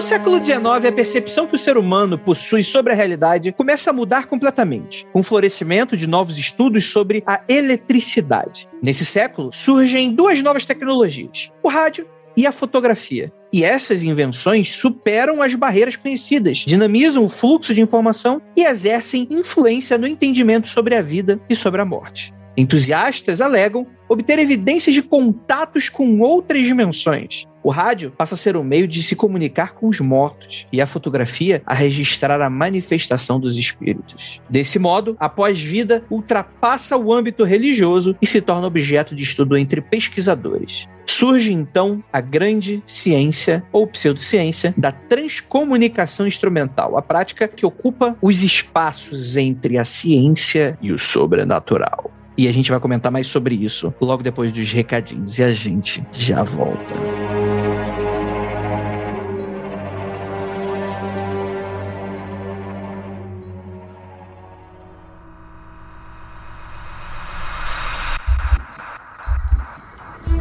No século XIX, a percepção que o ser humano possui sobre a realidade começa a mudar completamente, com o florescimento de novos estudos sobre a eletricidade. Nesse século, surgem duas novas tecnologias: o rádio e a fotografia. E essas invenções superam as barreiras conhecidas, dinamizam o fluxo de informação e exercem influência no entendimento sobre a vida e sobre a morte. Entusiastas alegam obter evidências de contatos com outras dimensões. O rádio passa a ser o meio de se comunicar com os mortos e a fotografia a registrar a manifestação dos espíritos. Desse modo, a pós-vida ultrapassa o âmbito religioso e se torna objeto de estudo entre pesquisadores. Surge então a grande ciência ou pseudociência da transcomunicação instrumental, a prática que ocupa os espaços entre a ciência e o sobrenatural. E a gente vai comentar mais sobre isso logo depois dos recadinhos. E a gente já volta.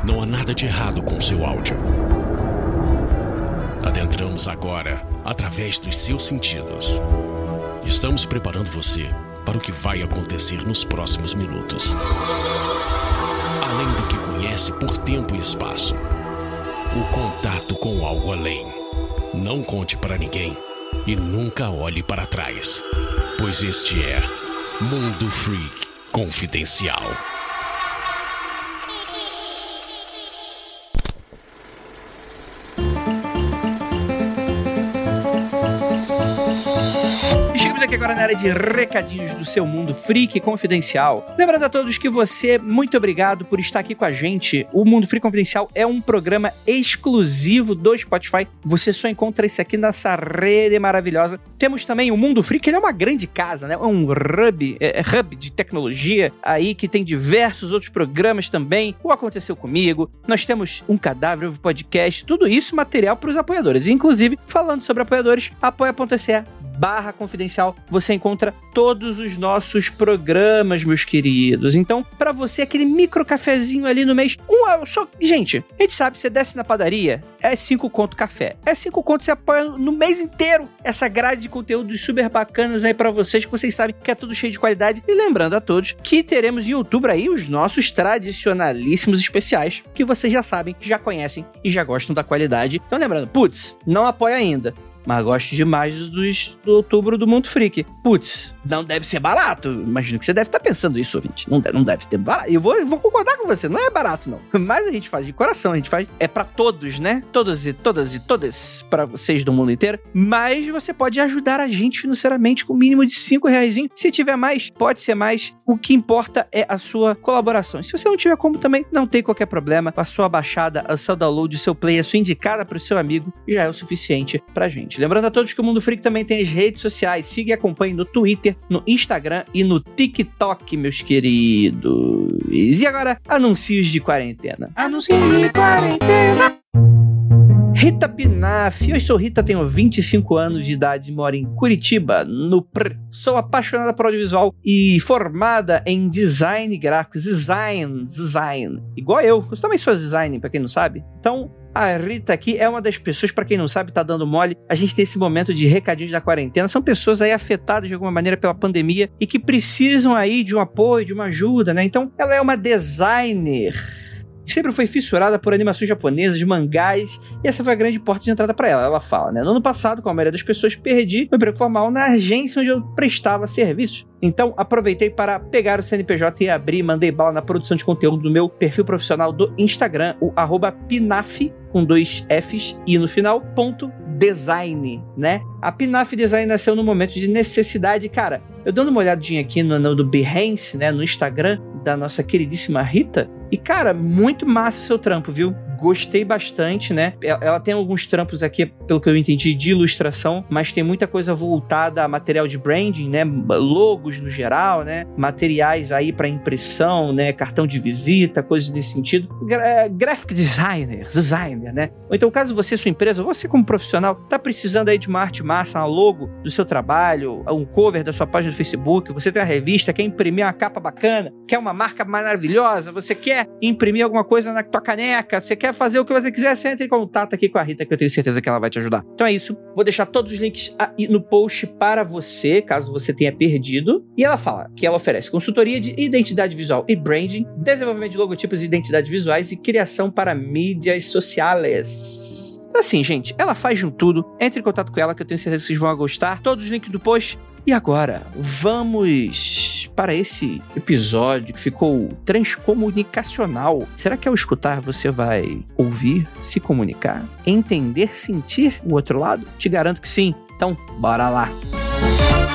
Não há nada de errado com seu áudio. Adentramos agora através dos seus sentidos. Estamos preparando você para o que vai acontecer nos próximos minutos. Além do que conhece por tempo e espaço, o contato com algo além. Não conte para ninguém e nunca olhe para trás, pois este é Mundo Freak Confidencial. Agora na área de recadinhos do seu mundo freak confidencial. Lembrando a todos que você, muito obrigado por estar aqui com a gente. O Mundo Freak Confidencial é um programa exclusivo do Spotify. Você só encontra isso aqui nessa rede maravilhosa. Temos também o Mundo Freak, ele é uma grande casa, né? É um hub, é, é hub de tecnologia aí que tem diversos outros programas também. O Aconteceu Comigo, nós temos um cadáver, um podcast, tudo isso material para os apoiadores. Inclusive, falando sobre apoiadores, apoia.se barra confidencial, você encontra todos os nossos programas, meus queridos. Então, para você, aquele micro cafezinho ali no mês, um só. Gente, a gente sabe, você desce na padaria, é cinco conto café. É cinco conto, você apoia no mês inteiro essa grade de conteúdos super bacanas aí para vocês, que vocês sabem que é tudo cheio de qualidade. E lembrando a todos que teremos em outubro aí os nossos tradicionalíssimos especiais, que vocês já sabem, já conhecem e já gostam da qualidade. Então, lembrando, putz, não apoia ainda mas gosto demais dos do outubro do Mundo Freak. Putz, não deve ser barato. Imagino que você deve estar pensando isso, ouvinte. Não deve, não deve ter barato. Eu vou, eu vou concordar com você, não é barato, não. Mas a gente faz de coração, a gente faz. É para todos, né? Todos e todas e todas, para vocês do mundo inteiro. Mas você pode ajudar a gente financeiramente com o mínimo de 5 reais. Se tiver mais, pode ser mais. O que importa é a sua colaboração. Se você não tiver como também, não tem qualquer problema. A sua baixada, o seu download, o seu play, a sua indicada para o seu amigo já é o suficiente pra gente. Lembrando a todos que o Mundo Freak também tem as redes sociais. Siga e acompanhe no Twitter, no Instagram e no TikTok, meus queridos. E agora, anúncios de quarentena. Anúncios de quarentena. Rita Pinaf. Eu sou Rita, tenho 25 anos de idade, moro em Curitiba, no PR. Sou apaixonada por audiovisual e formada em design gráfico, design, design. Igual eu. Eu também sou design, pra quem não sabe. Então, a Rita aqui é uma das pessoas, para quem não sabe, tá dando mole. A gente tem esse momento de recadinhos da quarentena. São pessoas aí afetadas de alguma maneira pela pandemia e que precisam aí de um apoio, de uma ajuda, né? Então, ela é uma designer sempre foi fissurada por animações japonesas, mangás, e essa foi a grande porta de entrada para ela. Ela fala, né? No ano passado, com a maioria das pessoas, perdi meu emprego formal na agência onde eu prestava serviços. Então, aproveitei para pegar o CNPJ e abrir, mandei bala na produção de conteúdo do meu perfil profissional do Instagram, o pinaf, com dois Fs e no final, ponto design, né? A Pinaf Design nasceu no momento de necessidade, cara. Eu dando uma olhadinha aqui no, no do Behance, né, no Instagram da nossa queridíssima Rita, e cara, muito massa o seu trampo, viu? Gostei bastante, né? Ela tem alguns trampos aqui, pelo que eu entendi, de ilustração, mas tem muita coisa voltada a material de branding, né? Logos no geral, né? Materiais aí para impressão, né? Cartão de visita, coisas nesse sentido. Gra é, graphic designer, designer, né? Ou então, caso você, sua empresa, você como profissional, tá precisando aí de uma arte massa, um logo do seu trabalho, um cover da sua página do Facebook, você tem uma revista, quer imprimir uma capa bacana, quer uma marca maravilhosa, você quer imprimir alguma coisa na tua caneca, você quer quer fazer o que você quiser, você entra em contato aqui com a Rita, que eu tenho certeza que ela vai te ajudar. Então é isso. Vou deixar todos os links no post para você, caso você tenha perdido. E ela fala que ela oferece consultoria de identidade visual e branding, desenvolvimento de logotipos e identidades visuais e criação para mídias sociais. Então, assim, gente, ela faz de um tudo. Entre em contato com ela, que eu tenho certeza que vocês vão gostar. Todos os links do post. E agora, vamos para esse episódio que ficou transcomunicacional. Será que ao escutar você vai ouvir, se comunicar, entender, sentir o outro lado? Te garanto que sim. Então, bora lá. Longos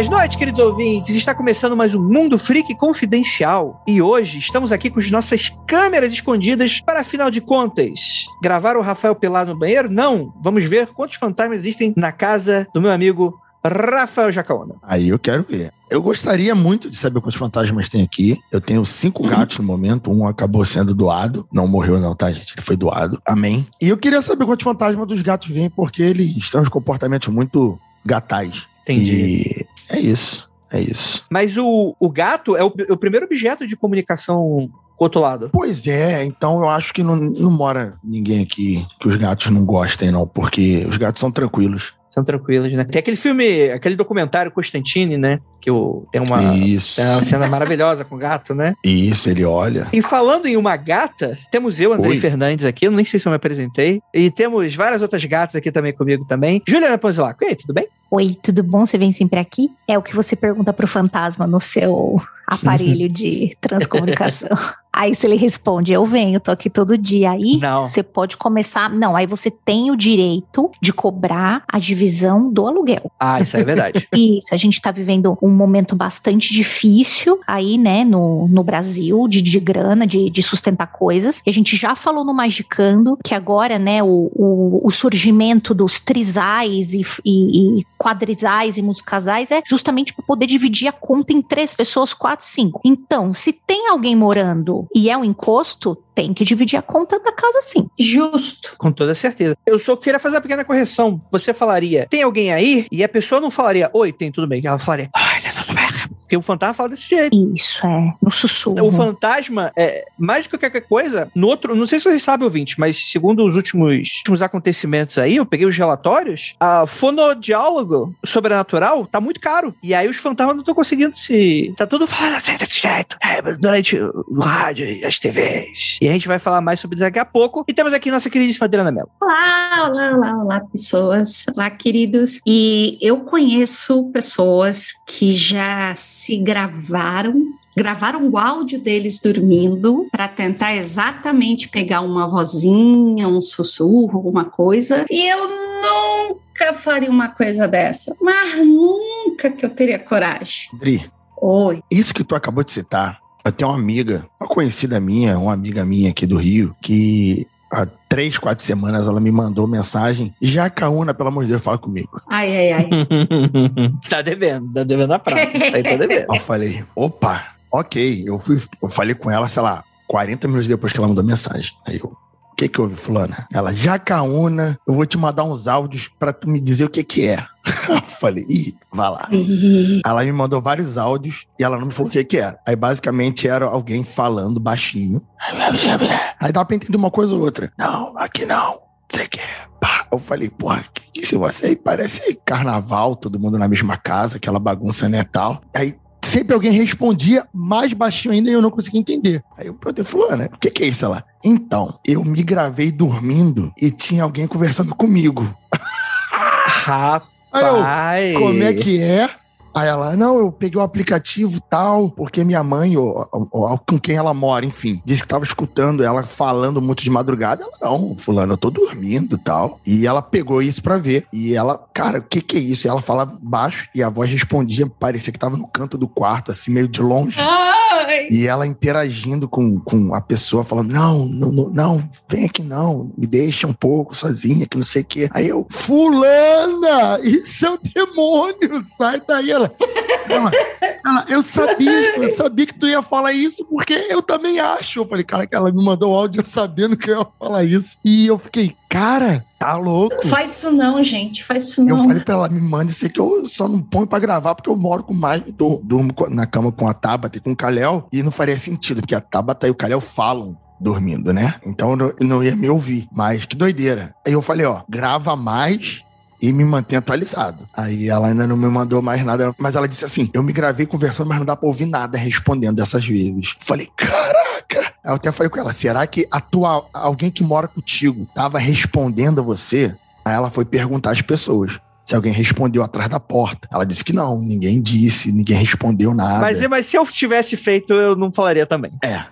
belas noites, queridos ouvintes. Está começando mais um Mundo Freak Confidencial. E hoje estamos aqui com as nossas câmeras escondidas para, afinal de contas, gravar o Rafael pelado no banheiro? Não. Vamos ver quantos fantasmas existem na casa do meu amigo Rafael Jacaona. Aí eu quero ver. Eu gostaria muito de saber quantos fantasmas tem aqui. Eu tenho cinco gatos no momento. Um acabou sendo doado. Não morreu, não, tá, gente? Ele foi doado. Amém. E eu queria saber quantos fantasmas dos gatos vêm, porque eles têm uns comportamentos muito gatais. Entendi. E é isso. É isso. Mas o, o gato é o, o primeiro objeto de comunicação com o outro lado. Pois é, então eu acho que não, não mora ninguém aqui que os gatos não gostem, não, porque os gatos são tranquilos. São tranquilos, né? Tem aquele filme, aquele documentário Constantine, né? Que o, tem, uma, Isso. tem uma cena maravilhosa com o gato, né? Isso, ele olha. E falando em uma gata, temos eu, Andrei Oi. Fernandes, aqui. Eu nem sei se eu me apresentei. E temos várias outras gatas aqui também comigo também. Juliana Panzelaco. E aí, tudo bem? Oi, tudo bom? Você vem sempre aqui? É o que você pergunta pro fantasma no seu aparelho de transcomunicação. Aí se ele responde, eu venho, tô aqui todo dia. Aí Não. você pode começar. Não, aí você tem o direito de cobrar a divisão do aluguel. Ah, isso é verdade. Isso, a gente tá vivendo um momento bastante difícil aí, né, no, no Brasil, de, de grana, de, de sustentar coisas. E a gente já falou no Magicando que agora, né, o, o, o surgimento dos trisais e, e, e quadrisais e multicasais é justamente para poder dividir a conta em três pessoas, quatro, cinco. Então, se tem alguém morando e é um encosto, tem que dividir a conta da casa sim. Justo. Com toda certeza. Eu só queria fazer uma pequena correção. Você falaria, tem alguém aí? E a pessoa não falaria, oi, tem tudo bem. Ela falaria, bem. Porque o fantasma fala desse jeito. Isso é, no sussurro. O fantasma, é, mais do que qualquer coisa, no outro, não sei se vocês sabem, ouvinte, mas segundo os últimos, últimos acontecimentos aí, eu peguei os relatórios, a fonodiálogo sobrenatural tá muito caro. E aí os fantasmas não estão conseguindo se. Tá tudo falando assim desse jeito. É, durante o rádio e as TVs. E a gente vai falar mais sobre isso daqui a pouco. E temos aqui nossa queridíssima Adriana Mello. Olá, olá, olá, olá, pessoas. Olá, queridos. E eu conheço pessoas que já se gravaram. Gravaram o áudio deles dormindo para tentar exatamente pegar uma vozinha, um sussurro, alguma coisa. E eu nunca faria uma coisa dessa. Mas nunca que eu teria coragem. Dri, Oi. isso que tu acabou de citar, eu tenho uma amiga, uma conhecida minha, uma amiga minha aqui do Rio, que há três, quatro semanas ela me mandou mensagem. Jacaúna, pelo amor de Deus, fala comigo. Ai, ai, ai. tá devendo, tá devendo a praça. Isso aí tá devendo. Eu falei, opa, ok. Eu fui, eu falei com ela, sei lá, 40 minutos depois que ela mandou mensagem. Aí eu, que que houve, fulana? Ela, Jacaúna, eu vou te mandar uns áudios pra tu me dizer o que que é. Eu falei, ih, vai lá. Ela me mandou vários áudios e ela não me falou o que que era. Aí basicamente era alguém falando baixinho. Aí dá pra entender uma coisa ou outra. Não, aqui não. Você quer? Pá. Eu falei, porra, que, que se você aí parece carnaval, todo mundo na mesma casa, aquela bagunça, né, tal. Aí sempre alguém respondia mais baixinho ainda e eu não conseguia entender. Aí eu perguntei, fulana, o que que é isso lá? Então, eu me gravei dormindo e tinha alguém conversando comigo. Aí eu, Rapaz. como é que é? Aí ela, não, eu peguei o aplicativo tal, porque minha mãe, ou, ou- ou com quem ela mora, enfim, disse que tava escutando ela falando muito de madrugada. Ela, não, fulano, eu tô dormindo tal. E ela pegou isso pra ver. E ela, cara, o que que é isso? E ela falava baixo e a voz respondia, parecia que tava no canto do quarto, assim, meio de longe. E ela interagindo com, com a pessoa, falando: não, não, não, vem aqui não, me deixa um pouco sozinha, que não sei o quê. Aí eu, Fulana, isso é o demônio, sai daí. Ela, ela, ela, eu sabia, eu sabia que tu ia falar isso, porque eu também acho. Eu falei, cara, que ela me mandou áudio sabendo que eu ia falar isso. E eu fiquei, cara, tá louco. Faz isso não, gente, faz isso não. Eu falei pra ela, me manda isso que eu só não ponho pra gravar, porque eu moro com mais, durmo na cama com a Tabata e com o Kalel, e não faria sentido, porque a Tabata e o Kalel falam dormindo, né? Então eu não ia me ouvir. Mas que doideira. Aí eu falei, ó, grava mais e me mantém atualizado. Aí ela ainda não me mandou mais nada, mas ela disse assim: eu me gravei conversando, mas não dá pra ouvir nada respondendo dessas vezes. Falei, caraca! Aí eu até falei com ela: será que a tua, alguém que mora contigo tava respondendo a você? Aí ela foi perguntar às pessoas se alguém respondeu atrás da porta. Ela disse que não, ninguém disse, ninguém respondeu nada. Mas, mas se eu tivesse feito, eu não falaria também. É.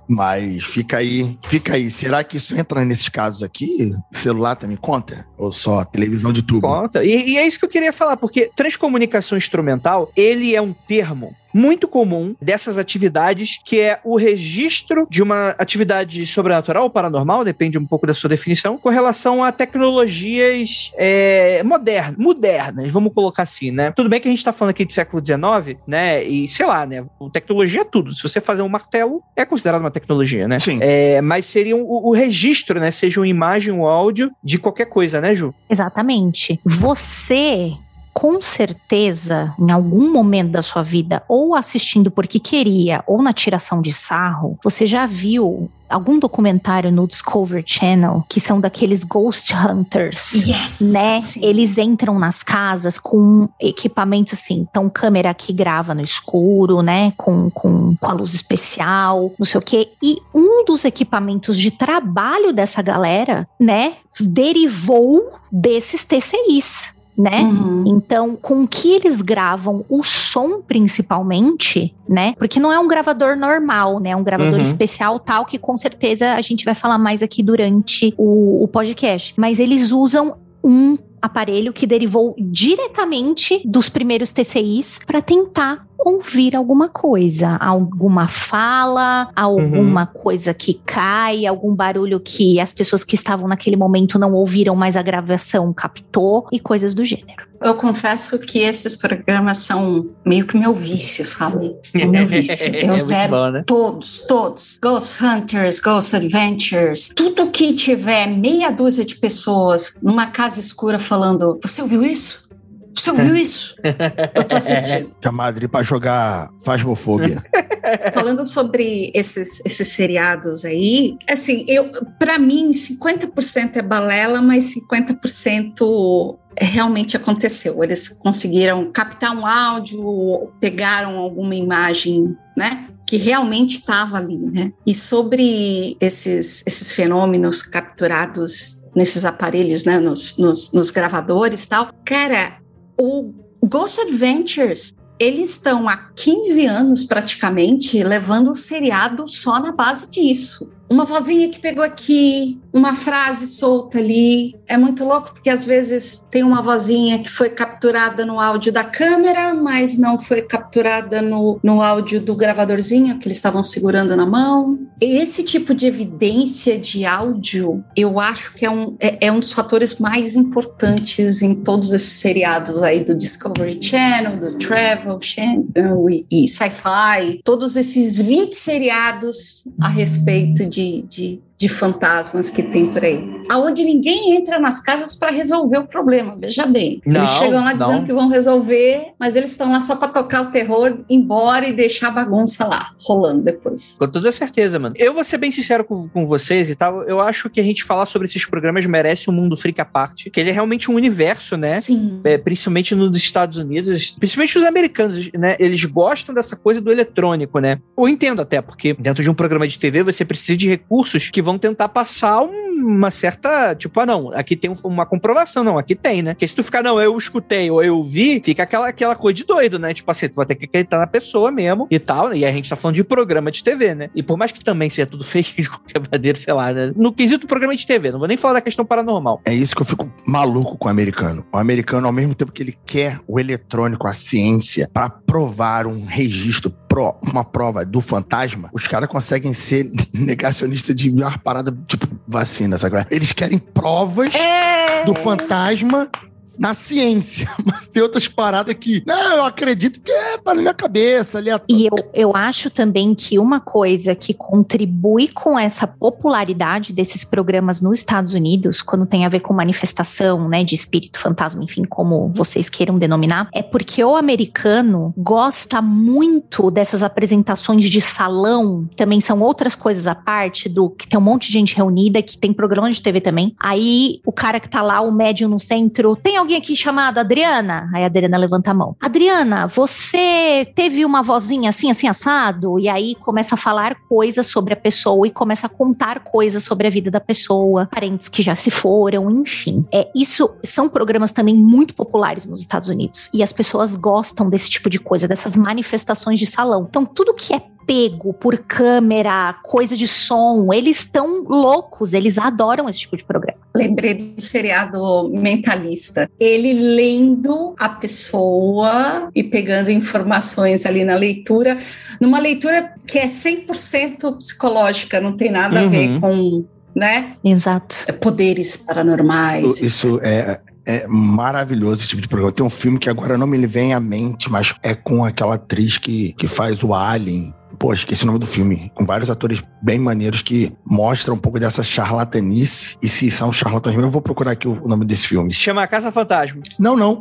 mas fica aí, fica aí. Será que isso entra nesses casos aqui? Celular também conta? Ou só televisão de tubo? Conta. E, e é isso que eu queria falar, porque transcomunicação instrumental, ele é um termo muito comum dessas atividades, que é o registro de uma atividade sobrenatural ou paranormal, depende um pouco da sua definição, com relação a tecnologias é, modernas, modernas, vamos colocar assim, né? Tudo bem que a gente está falando aqui de século XIX, né? E sei lá, né? Tecnologia é tudo. Se você fazer um martelo, é considerado uma tecnologia, né? Sim. É, mas seria um, o, o registro, né? Seja uma imagem, um áudio de qualquer coisa, né, Ju? Exatamente. Você com certeza, em algum momento da sua vida, ou assistindo porque queria, ou na tiração de sarro, você já viu algum documentário no Discovery Channel que são daqueles ghost hunters, yes, né? sim. Eles entram nas casas com equipamentos assim, então câmera que grava no escuro, né? Com, com, com a luz especial, não sei o quê. E um dos equipamentos de trabalho dessa galera, né? Derivou desses TCIs né? Uhum. Então, com que eles gravam o som principalmente, né? Porque não é um gravador normal, né? É um gravador Uhum. especial tal que com certeza a gente vai falar mais aqui durante o, o podcast. Mas eles usam um aparelho que derivou diretamente dos primeiros TCIs para tentar ouvir alguma coisa, alguma fala, alguma coisa que cai, algum barulho que as pessoas que estavam naquele momento não ouviram, mas a gravação captou e coisas do gênero. Eu confesso que esses programas são meio que meu vício, sabe? É meu vício. É Eu muito zero bom, né? todos, todos. Ghost Hunters, Ghost Adventures, tudo que tiver meia dúzia de pessoas numa casa escura falando: Você ouviu isso? Você ouviu isso? Eu tô assistindo. Chamar Adri pra jogar Fasmofobia. Falando sobre esses, esses seriados aí, assim, eu para mim 50% é balela, mas 50% realmente aconteceu. Eles conseguiram captar um áudio, pegaram alguma imagem, né? Que realmente estava ali, né? E sobre esses, esses fenômenos capturados nesses aparelhos, né? Nos, nos, nos gravadores e tal, cara, o Ghost Adventures eles estão há 15 anos praticamente levando o seriado só na base disso. Uma vozinha que pegou aqui, uma frase solta ali. É muito louco porque às vezes tem uma vozinha que foi capturada no áudio da câmera, mas não foi capturada no, no áudio do gravadorzinho que eles estavam segurando na mão. Esse tipo de evidência de áudio, eu acho que é um, é, é um dos fatores mais importantes em todos esses seriados aí do Discovery Channel, do Travel Channel e, e Sci-Fi, todos esses 20 seriados a respeito de de, de, de, fantasmas que tem por aí. Aonde ninguém entra nas casas para resolver o problema, veja bem. Não, eles chegam lá não. dizendo que vão resolver, mas eles estão lá só para tocar o terror, embora e deixar a bagunça lá, rolando depois. Com toda certeza, mano. Eu vou ser bem sincero com, com vocês e tal. Eu acho que a gente falar sobre esses programas merece um mundo freak à parte. Que ele é realmente um universo, né? Sim. É, principalmente nos Estados Unidos, principalmente os americanos, né? Eles gostam dessa coisa do eletrônico, né? Eu entendo até, porque dentro de um programa de TV você precisa de recursos que vão tentar passar um uma certa, tipo, ah, não, aqui tem uma comprovação, não, aqui tem, né? Porque se tu ficar, não, eu escutei ou eu vi, fica aquela, aquela coisa de doido, né? Tipo assim, tu vai ter que acreditar na pessoa mesmo e tal, né? E a gente tá falando de programa de TV, né? E por mais que também seja tudo fake, quebradeiro, sei lá, né? No quesito programa de TV, não vou nem falar da questão paranormal. É isso que eu fico maluco com o americano. O americano, ao mesmo tempo que ele quer o eletrônico, a ciência, para provar um registro, uma prova do fantasma, os caras conseguem ser negacionistas de uma parada tipo vacina, sabe? Eles querem provas é... do fantasma na ciência, mas tem outras paradas que, não, eu acredito que é, tá na minha cabeça ali. E eu, eu acho também que uma coisa que contribui com essa popularidade desses programas nos Estados Unidos, quando tem a ver com manifestação, né, de espírito fantasma, enfim, como vocês queiram denominar, é porque o americano gosta muito dessas apresentações de salão, também são outras coisas à parte do que tem um monte de gente reunida, que tem programa de TV também. Aí o cara que tá lá, o médium no centro, tem alguém aqui chamado Adriana? Aí a Adriana levanta a mão. Adriana, você teve uma vozinha assim, assim, assado? E aí começa a falar coisas sobre a pessoa e começa a contar coisas sobre a vida da pessoa, parentes que já se foram, enfim. É, isso são programas também muito populares nos Estados Unidos. E as pessoas gostam desse tipo de coisa, dessas manifestações de salão. Então, tudo que é pego por câmera, coisa de som. Eles estão loucos, eles adoram esse tipo de programa. Lembrei do seriado Mentalista. Ele lendo a pessoa e pegando informações ali na leitura, numa leitura que é 100% psicológica, não tem nada uhum. a ver uhum. com né? Exato. Poderes paranormais. Isso é, é maravilhoso esse tipo de programa. Tem um filme que agora não me vem à mente, mas é com aquela atriz que, que faz o Alien. Pô, esqueci o nome do filme. Com vários atores bem maneiros que mostram um pouco dessa charlatanice. E se são charlatães eu vou procurar aqui o nome desse filme. Se chama Casa Fantasma. Não, não.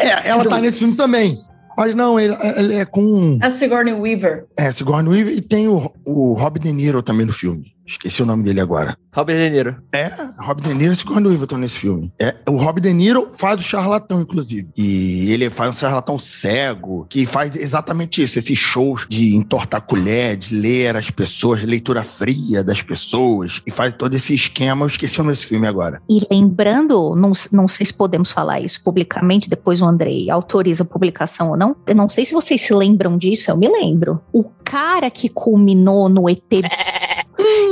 é, ela tá nesse filme também. Mas não, ele, ele é com. A Sigourney Weaver. É, Sigourney Weaver e tem o, o Rob De Niro também no filme. Esqueci o nome dele agora. Robert De Niro. É, Robert De Niro e Sigourney Weaver estão nesse filme. É, o Robert De Niro faz o charlatão, inclusive. E ele faz um charlatão cego, que faz exatamente isso, esses shows de entortar colher, de ler as pessoas, leitura fria das pessoas, e faz todo esse esquema. Eu esqueci o nome desse filme agora. E lembrando, não, não sei se podemos falar isso publicamente, depois o Andrei autoriza a publicação ou não. Eu não sei se vocês se lembram disso, eu me lembro. O cara que culminou no ET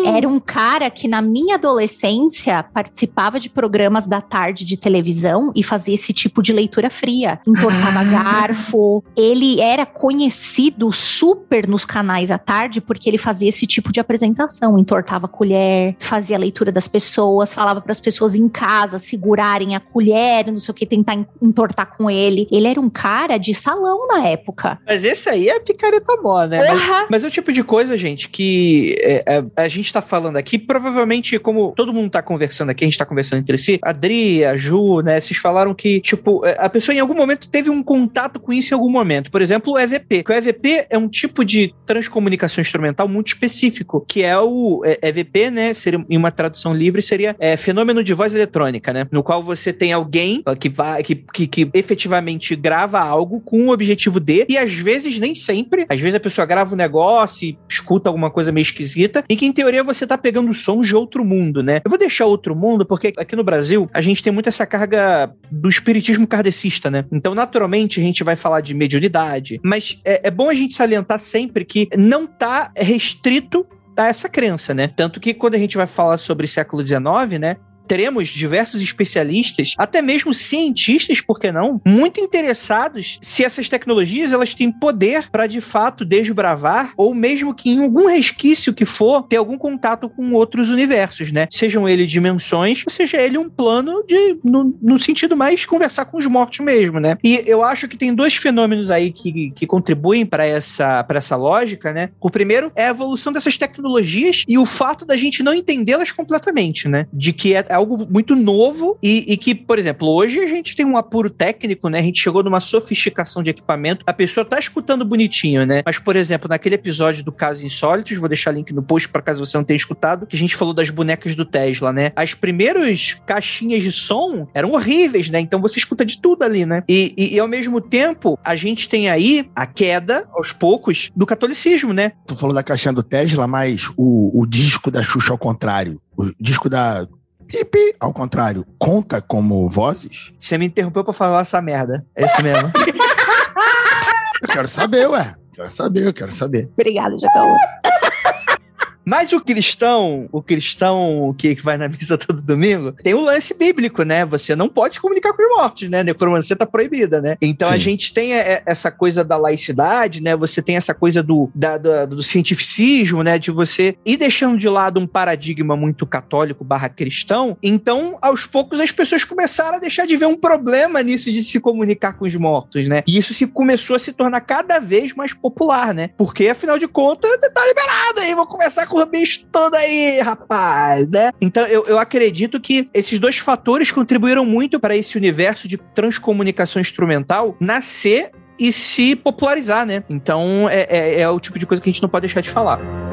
Era um cara que na minha adolescência participava de programas da tarde de televisão e fazia esse tipo de leitura fria. Entortava ah. garfo. Ele era conhecido super nos canais à tarde porque ele fazia esse tipo de apresentação. Entortava a colher, fazia a leitura das pessoas, falava para as pessoas em casa segurarem a colher, não sei o que, tentar entortar com ele. Ele era um cara de salão na época. Mas esse aí é picareta mó, né? Uhum. Mas, mas, é o tipo de coisa, gente, que é, é, a gente está falando aqui, provavelmente, como todo mundo está conversando aqui, a gente está conversando entre si, a Adri, a Ju, né, vocês falaram que, tipo, é, a pessoa em algum momento teve um contato com isso em algum momento. Por exemplo, o EVP. Que o EVP é um tipo de transcomunicação instrumental muito específico, que é o é, EVP, né, seria, em uma tradução livre, seria é, fenômeno de voz eletrônica, né, no qual você tem alguém que vai, que, que, que efetivamente grava algo com o objetivo de, e às vezes nem sempre, às vezes a pessoa grava um negócio e escuta alguma coisa meio esquisita, e que em teoria você tá pegando sons de outro mundo, né? Eu vou deixar outro mundo porque aqui no Brasil a gente tem muito essa carga do espiritismo kardecista, né? Então, naturalmente, a gente vai falar de mediunidade, mas é, é bom a gente salientar sempre que não tá restrito a essa crença, né? Tanto que quando a gente vai falar sobre século XIX, né? Teremos diversos especialistas, até mesmo cientistas, por que não, muito interessados se essas tecnologias elas têm poder para de fato desbravar ou mesmo que em algum resquício que for ter algum contato com outros universos, né? Sejam ele dimensões, seja ele um plano de no, no sentido mais conversar com os mortos mesmo, né? E eu acho que tem dois fenômenos aí que, que contribuem para essa para essa lógica, né? O primeiro é a evolução dessas tecnologias e o fato da gente não entendê-las completamente, né? De que é, é algo muito novo e, e, que, por exemplo, hoje a gente tem um apuro técnico, né? A gente chegou numa sofisticação de equipamento. A pessoa tá escutando bonitinho, né? Mas, por exemplo, naquele episódio do Caso Insólitos, vou deixar link no post para caso você não tenha escutado, que a gente falou das bonecas do Tesla, né? As primeiras caixinhas de som eram horríveis, né? Então você escuta de tudo ali, né? E, e, e ao mesmo tempo, a gente tem aí a queda, aos poucos, do catolicismo, né? Tu falou da caixinha do Tesla, mas o, o disco da Xuxa ao contrário, o disco da Pipi, ao contrário, conta como vozes? Você me interrompeu pra falar essa merda. É isso mesmo. eu quero saber, ué. Quero saber, eu quero saber. Obrigada, Jacaú. Mas o cristão, o cristão que, vai na missa todo domingo, tem o um lance bíblico, né? Você não pode se comunicar com os mortos, né? Necromancia tá proibida, né? Então Sim. a gente tem é, essa coisa da laicidade, né? Você tem essa coisa do, da, do, do cientificismo, né? De você ir deixando de lado um paradigma muito católico barra cristão. Então, aos poucos, as pessoas começaram a deixar de ver um problema nisso de se comunicar com os mortos, né? E isso se começou a se tornar cada vez mais popular, né? Porque, afinal de contas, tá liberado aí, vou começar com o bicho todo aí, rapaz, né? Então eu, eu acredito que esses dois fatores contribuíram muito para esse universo de transcomunicação instrumental nascer e se popularizar, né? Então é, é, é o tipo de coisa que a gente não pode deixar de falar.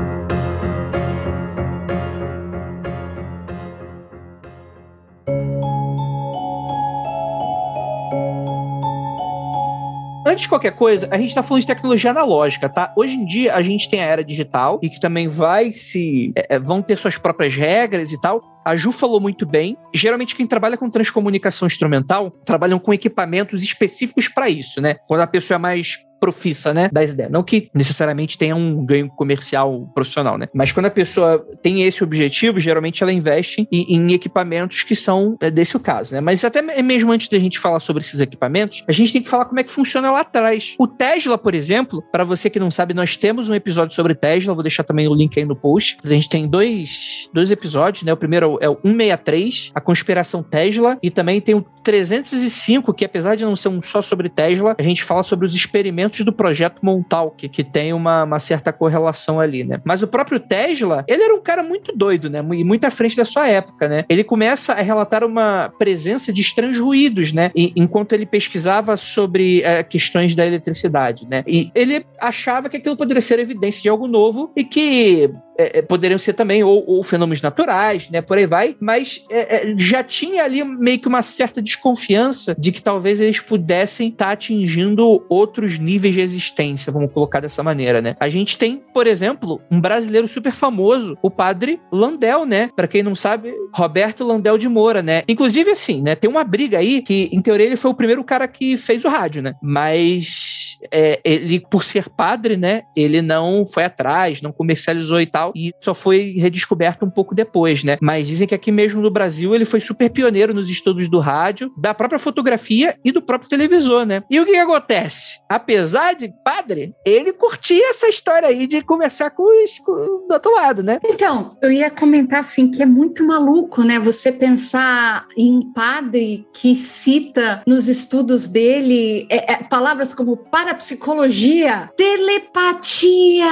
Antes de qualquer coisa, a gente está falando de tecnologia analógica, tá? Hoje em dia a gente tem a era digital e que também vai se. É, é, vão ter suas próprias regras e tal. A Ju falou muito bem. Geralmente, quem trabalha com transcomunicação instrumental trabalham com equipamentos específicos para isso, né? Quando a pessoa é mais profissa, né, das ideias. Não que necessariamente tenha um ganho comercial profissional, né? Mas quando a pessoa tem esse objetivo, geralmente ela investe em, em equipamentos que são é, desse o caso, né? Mas até mesmo antes da gente falar sobre esses equipamentos, a gente tem que falar como é que funciona lá atrás. O Tesla, por exemplo, para você que não sabe, nós temos um episódio sobre Tesla, vou deixar também o link aí no post. A gente tem dois, dois episódios, né? O primeiro é o 163, a conspiração Tesla, e também tem o 305, que apesar de não ser um só sobre Tesla, a gente fala sobre os experimentos do projeto Montauk, que tem uma, uma certa correlação ali, né? Mas o próprio Tesla, ele era um cara muito doido, né? E muito à frente da sua época, né? Ele começa a relatar uma presença de estranhos ruídos, né? E, enquanto ele pesquisava sobre é, questões da eletricidade, né? E ele achava que aquilo poderia ser evidência de algo novo e que é, é, poderiam ser também ou, ou, fenômenos naturais, né? Por aí vai, mas é, é, já tinha ali meio que uma certa desconfiança de que talvez eles pudessem estar tá atingindo outros níveis de existência, vamos colocar dessa maneira, né? A gente tem, por exemplo, um brasileiro super famoso, o padre Landel, né? Para quem não sabe, Roberto Landel de Moura, né? Inclusive, assim, né? Tem uma briga aí que, em teoria, ele foi o primeiro cara que fez o rádio, né? Mas é, ele, por ser padre, né? Ele não foi atrás, não comercializou e tal e só foi redescoberto um pouco depois, né? Mas dizem que aqui mesmo no Brasil ele foi super pioneiro nos estudos do rádio, da própria fotografia e do próprio televisor, né? E o que, que acontece? Apesar de padre, ele curtia essa história aí de conversar com os com, do outro lado, né? Então, eu ia comentar assim que é muito maluco, né? Você pensar em padre que cita nos estudos dele é, é, palavras como parapsicologia, telepatia,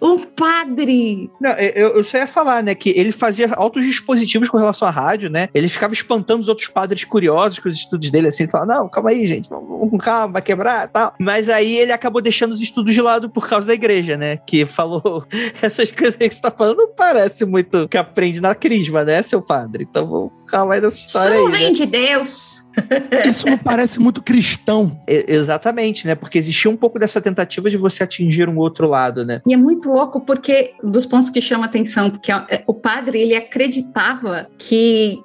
um padre! Não, eu, eu só ia falar, né, que ele fazia altos dispositivos com relação à rádio, né? Ele ficava espantando os outros padres curiosos com os estudos dele, assim, falando, não, calma aí, gente, vamos com calma, vai quebrar tal. Mas aí ele acabou deixando os estudos de lado por causa da igreja, né? Que falou essas coisas aí que você tá falando não parece muito que aprende na crisma, né, seu padre? Então vamos calma aí nessa história Isso não aí. vem né? de Deus. Isso não parece muito cristão. É, exatamente, né? Porque existia um pouco dessa tentativa de você atingir um outro lado, né? E é muito louco porque dos pontos que chama atenção, porque é, o padre ele acreditava que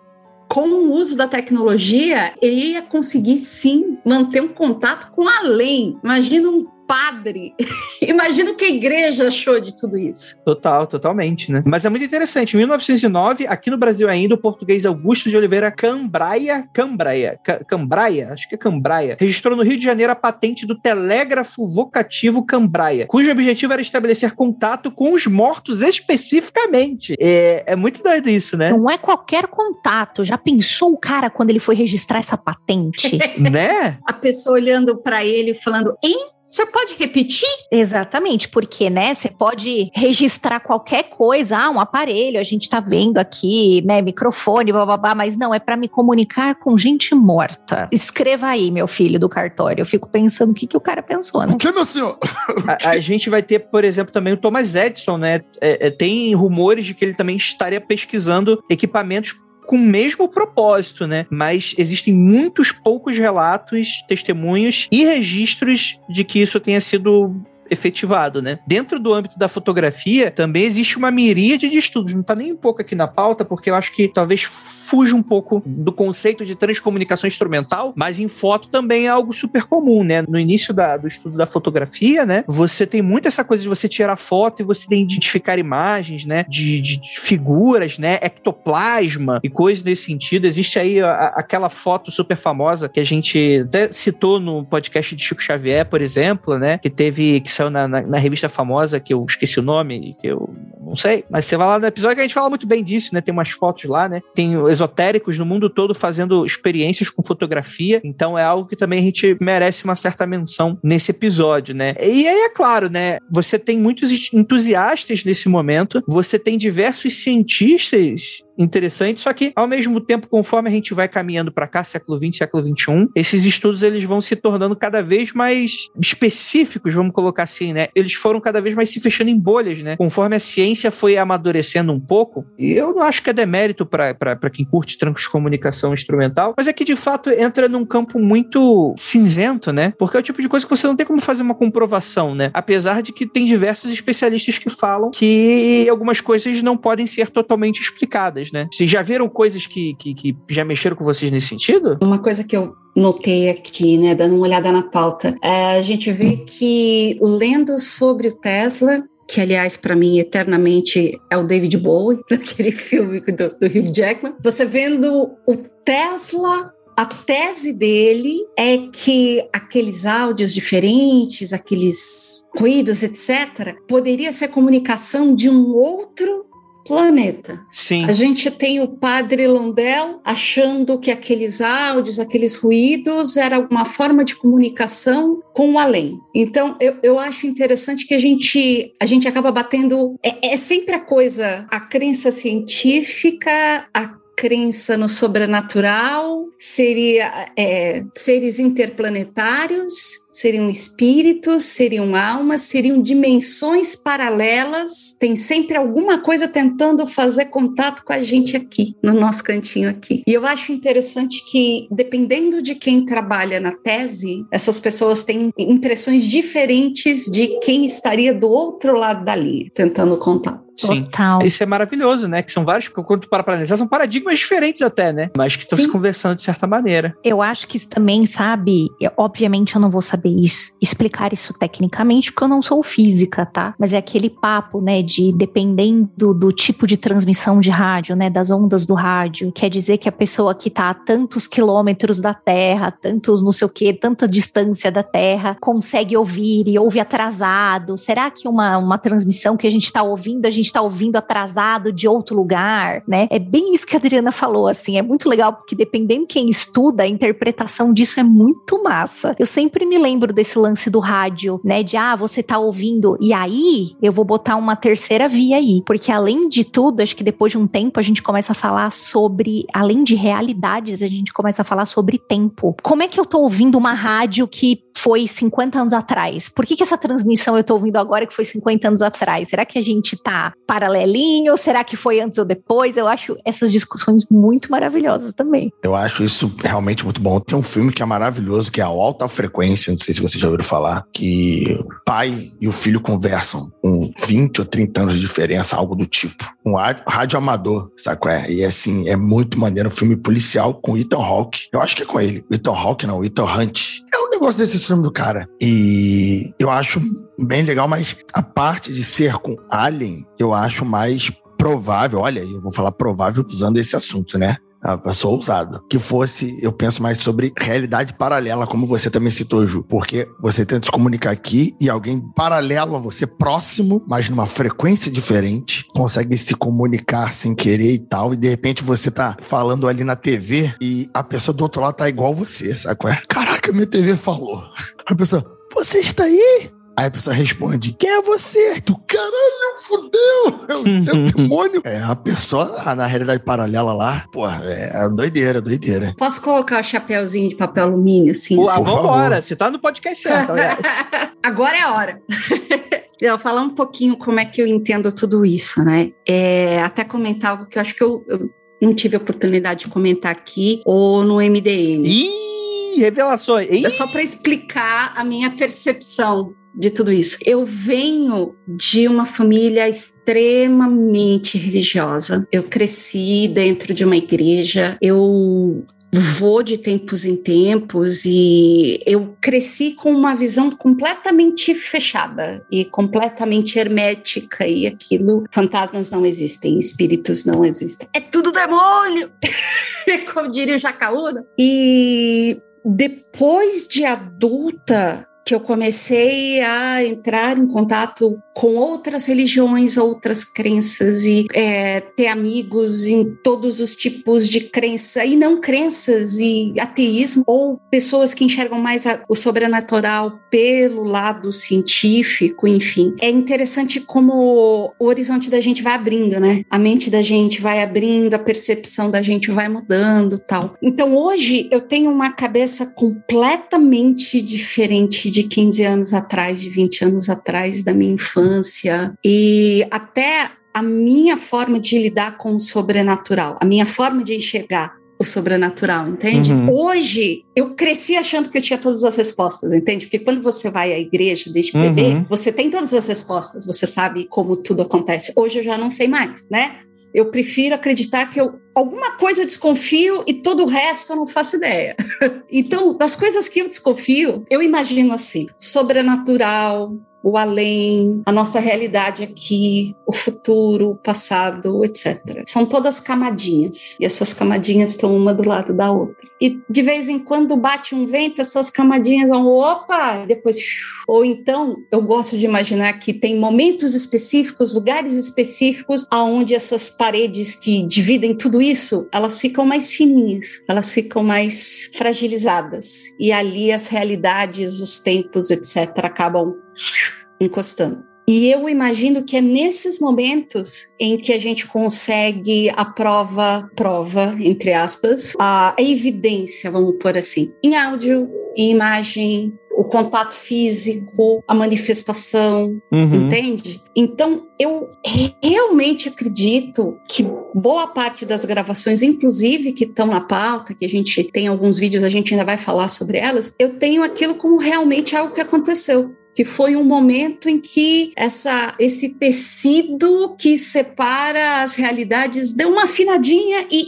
com o uso da tecnologia, ele ia conseguir sim manter um contato com além. Imagina um padre. Imagina o que a igreja achou de tudo isso. Total, totalmente, né? Mas é muito interessante. Em 1909, aqui no Brasil ainda, o português Augusto de Oliveira Cambraia, Cambraia, Cambraia, acho que é Cambraia, registrou no Rio de Janeiro a patente do telégrafo vocativo Cambraia, cujo objetivo era estabelecer contato com os mortos especificamente. É, é muito doido isso, né? Não é qualquer contato. Já pensou o cara quando ele foi registrar essa patente? né? A pessoa olhando para ele falando, hein? O senhor pode repetir? Exatamente, porque, né, você pode registrar qualquer coisa, ah, um aparelho, a gente tá vendo aqui, né, microfone, blá, blá, blá mas não, é para me comunicar com gente morta. Escreva aí, meu filho do cartório. Eu fico pensando o que, que o cara pensou, né? O que, meu senhor? A, a, gente vai ter, por exemplo, também o Thomas Edison, né? É, é, tem rumores de que ele também estaria pesquisando equipamentos com o mesmo propósito, né? Mas existem muitos poucos relatos, testemunhos e registros de que isso tenha sido efetivado, né? Dentro do âmbito da fotografia, também existe uma miríade de estudos. Não está nem um pouco aqui na pauta, porque eu acho que talvez fuja um pouco do conceito de transcomunicação instrumental, mas em foto também é algo super comum, né? No início da, do estudo da fotografia, né? Você tem muito essa coisa de você tirar foto e você identificar imagens, né? De, de, de figuras, né? Ectoplasma e coisas nesse sentido. Existe aí a, aquela foto super famosa que a gente até citou no podcast de Chico Xavier, por exemplo, né? Que teve que saiu na, na, na, revista famosa, que eu esqueci o nome, que eu não sei, mas você vai lá no episódio que a gente fala muito bem disso, né? Tem umas fotos lá, né? Tem esotéricos no mundo todo fazendo experiências com fotografia, então é algo que também a gente merece uma certa menção nesse episódio, né? E aí é claro, né? Você tem muitos entusiastas nesse momento, você tem diversos cientistas interessante, só que ao mesmo tempo, conforme a gente vai caminhando para cá, século 20, século 21, esses estudos eles vão se tornando cada vez mais específicos, vamos colocar assim, né? Eles foram cada vez mais se fechando em bolhas, né? Conforme a ciência foi amadurecendo um pouco, e eu não acho que é demérito para quem curte trancos de comunicação instrumental, mas é que de fato entra num campo muito cinzento, né? Porque é o tipo de coisa que você não tem como fazer uma comprovação, né? Apesar de que tem diversos especialistas que falam que algumas coisas não podem ser totalmente explicadas, né? Vocês já viram coisas que, que, que já mexeram com vocês nesse sentido? Uma coisa que eu notei aqui, né, dando uma olhada na pauta, é, a gente vê que lendo sobre o Tesla, que aliás para mim eternamente é o David Bowie, daquele filme do, do Hugh Jackman, você vendo o Tesla a tese dele é que aqueles áudios diferentes, aqueles ruídos, etc., poderia ser comunicação de um outro planeta. Sim. A gente tem o padre Landel achando que aqueles áudios, aqueles ruídos era uma forma de comunicação com o além. Então, eu, eu acho interessante que a gente, a gente acaba batendo. É, é sempre a coisa, a crença científica, a crença no sobrenatural, seria é, seres interplanetários, seriam espíritos, seriam almas, seriam dimensões paralelas. Tem sempre alguma coisa tentando fazer contato com a gente aqui, no nosso cantinho aqui. E eu acho interessante que, dependendo de quem trabalha na tese, essas pessoas têm impressões diferentes de quem estaria do outro lado da linha, tentando contato. Sim. Total. Isso é maravilhoso, né? Que são vários, quando tu para para analisar, são paradigmas diferentes até, né? Mas que estão se conversando de certa maneira. Eu acho que isso também, sabe? Eu, obviamente eu não vou saber isso, explicar isso tecnicamente, porque eu não sou física, tá? Mas é aquele papo, né? De dependendo do tipo de transmissão de rádio, né? Das ondas do rádio. Quer dizer que a pessoa que tá a tantos quilômetros da Terra, tantos não sei o quê, tanta distância da Terra, consegue ouvir e ouve atrasado. Será que uma, uma transmissão que a gente tá ouvindo, a gente está ouvindo atrasado de outro lugar, né? É bem isso que a Adriana falou, assim, é muito legal porque dependendo quem estuda, a interpretação disso é muito massa. Eu sempre me lembro desse lance do rádio, né? De ah, você tá ouvindo e aí eu vou botar uma terceira via aí, porque além de tudo, acho que depois de um tempo a gente começa a falar sobre, além de realidades, a gente começa a falar sobre tempo. Como é que eu tô ouvindo uma rádio que foi 50 anos atrás? Por que, que essa transmissão eu tô ouvindo agora que foi 50 anos atrás? Será que a gente tá paralelinho? Será que foi antes ou depois? Eu acho essas discussões muito maravilhosas também. Eu acho isso realmente muito bom. Tem um filme que é maravilhoso, que é a Alta Frequência, não sei se vocês já ouviram falar, que o pai e o filho conversam com 20 ou 30 anos de diferença, algo do tipo. Um rádio amador, sabe qual é? E assim, é muito maneiro, um filme policial com Ethan Hawke. Eu acho que é com ele. Ethan Hawke não, Ethan Hunt. Um negócio desse filme do cara. E eu acho bem legal, mas a parte de ser com Alien, eu acho mais provável, olha, eu vou falar provável usando esse assunto, né? Eu sou ousado. Que fosse, eu penso mais sobre realidade paralela, como você também citou, Ju. Porque você tenta se comunicar aqui e alguém paralelo a você, próximo, mas numa frequência diferente, consegue se comunicar sem querer e tal. E de repente você tá falando ali na TV e a pessoa do outro lado tá igual você, sabe qual é? Caraca, minha TV falou. A pessoa, você está aí? Aí a pessoa responde: Quem é você? Tu, caralho, fudeu! É o teu demônio. É, a pessoa, na realidade paralela lá, pô, é doideira, doideira. Posso colocar o chapéuzinho de papel alumínio, assim? Pô, assim? vambora, você tá no podcast certo. Agora é a hora. Eu vou falar um pouquinho como é que eu entendo tudo isso, né? É, até comentar algo que eu acho que eu, eu não tive a oportunidade de comentar aqui ou no MDM. Ih, revelações. Ih. É só para explicar a minha percepção de tudo isso. Eu venho de uma família extremamente religiosa. Eu cresci dentro de uma igreja. Eu vou de tempos em tempos e eu cresci com uma visão completamente fechada e completamente hermética e aquilo fantasmas não existem, espíritos não existem. É tudo demônio, como diria o Jacaúna. E depois de adulta, que eu comecei a entrar em contato com outras religiões, outras crenças e é, ter amigos em todos os tipos de crença e não crenças e ateísmo ou pessoas que enxergam mais a, o sobrenatural pelo lado científico, enfim. É interessante como o horizonte da gente vai abrindo, né? A mente da gente vai abrindo, a percepção da gente vai mudando, tal. Então hoje eu tenho uma cabeça completamente diferente de de 15 anos atrás, de 20 anos atrás, da minha infância. E até a minha forma de lidar com o sobrenatural, a minha forma de enxergar o sobrenatural, entende? Uhum. Hoje, eu cresci achando que eu tinha todas as respostas, entende? Porque quando você vai à igreja desde uhum. bebê, você tem todas as respostas, você sabe como tudo acontece. Hoje eu já não sei mais, né? Eu prefiro acreditar que eu alguma coisa eu desconfio e todo o resto eu não faço ideia. então, das coisas que eu desconfio, eu imagino assim: sobrenatural, o além, a nossa realidade aqui, o futuro, o passado, etc. São todas camadinhas e essas camadinhas estão uma do lado da outra. E de vez em quando bate um vento, essas camadinhas vão opa, depois ou então eu gosto de imaginar que tem momentos específicos, lugares específicos aonde essas paredes que dividem tudo isso, elas ficam mais fininhas, elas ficam mais fragilizadas e ali as realidades, os tempos, etc, acabam encostando. E eu imagino que é nesses momentos em que a gente consegue a prova, prova, entre aspas, a evidência, vamos por assim, em áudio, em imagem, o contato físico, a manifestação, uhum. entende? Então, eu realmente acredito que boa parte das gravações, inclusive que estão na pauta, que a gente tem alguns vídeos, a gente ainda vai falar sobre elas, eu tenho aquilo como realmente algo que aconteceu que foi um momento em que essa, esse tecido que separa as realidades deu uma afinadinha e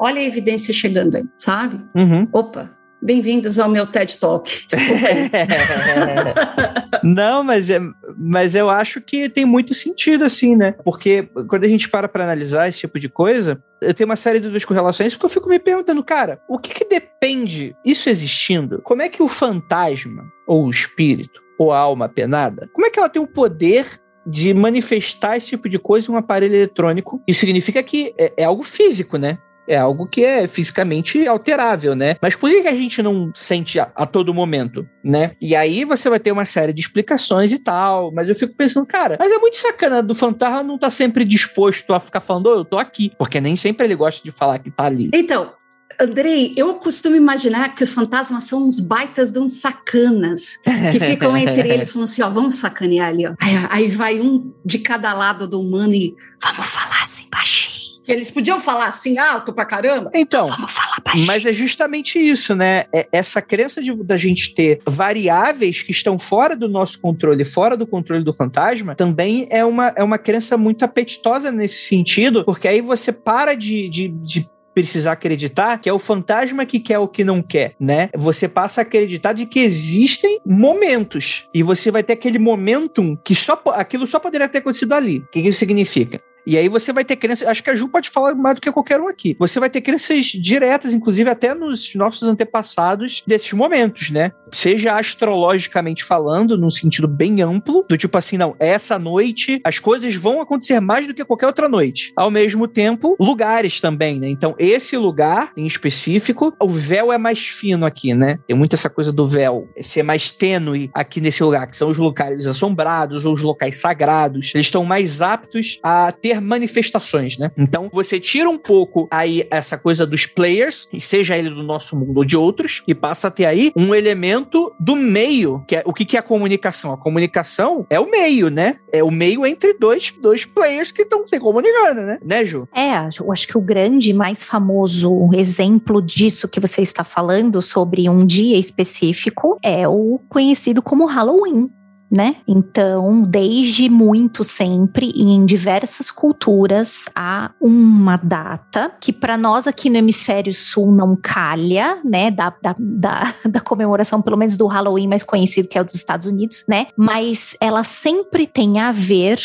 olha a evidência chegando aí, sabe? Uhum. Opa, Bem-vindos ao meu TED Talk. Não, mas, é, mas eu acho que tem muito sentido, assim, né? Porque quando a gente para para analisar esse tipo de coisa, eu tenho uma série de a isso, porque eu fico me perguntando, cara, o que, que depende, isso existindo, como é que o fantasma ou o espírito ou a alma penada, como é que ela tem o poder de manifestar esse tipo de coisa em um aparelho eletrônico? Isso significa que é, é algo físico, né? é algo que é fisicamente alterável, né? Mas por que a gente não sente a, a, todo momento, né? E aí você vai ter uma série de explicações e tal, mas eu fico pensando, cara, mas é muito sacana do fantasma não tá sempre disposto a ficar falando, oh, eu tô aqui, porque nem sempre ele gosta de falar que tá ali. Então, Andrei, eu costumo imaginar que os fantasmas são uns baitas de uns sacanas que ficam entre eles falando assim: ó, vamos sacanear ali, ó. Aí, aí vai um de cada lado do humano e vamos falar assim baixinho. Eles podiam falar assim alto pra caramba? Então, vamos falar baixinho. Mas é justamente isso, né? É essa crença de, da gente ter variáveis que estão fora do nosso controle, fora do controle do fantasma, também é uma, é uma crença muito apetitosa nesse sentido, porque aí você para de, de, de precisar acreditar que é o fantasma que quer o que não quer, né? Você passa a acreditar de que existem momentos e você vai ter aquele momentum que só aquilo só poderia ter acontecido ali. O que isso significa? E aí você vai ter crenças, acho que a Ju pode falar mais do que qualquer um aqui. Você vai ter crenças diretas, inclusive até nos nossos antepassados desses momentos, né? Seja astrologicamente falando, num sentido bem amplo, do tipo assim, não, essa noite as coisas vão acontecer mais do que qualquer outra noite. Ao mesmo tempo, lugares também, né? Então, esse lugar em específico, o véu é mais fino aqui, né? Tem muito essa coisa do véu ser mais tênue aqui nesse lugar, que são os locais assombrados ou os locais sagrados. Eles estão mais aptos a ter manifestações, né? Então, você tira um pouco aí essa coisa dos players, seja ele do nosso mundo ou de outros, e passa a ter aí um elemento do meio, que é o que, que é a comunicação? A comunicação é o meio, né? É o meio entre dois, dois players que estão se comunicando, né? Né, Ju? É, eu acho que o grande, mais famoso exemplo disso que você está falando sobre um dia específico é o conhecido como Halloween né? Então, desde muito sempre e em diversas culturas há uma data que para nós aqui no hemisfério sul não calha, né? Da, da, da, da, comemoração, pelo menos do Halloween mais conhecido que é o dos Estados Unidos, né? Mas ela sempre tem a ver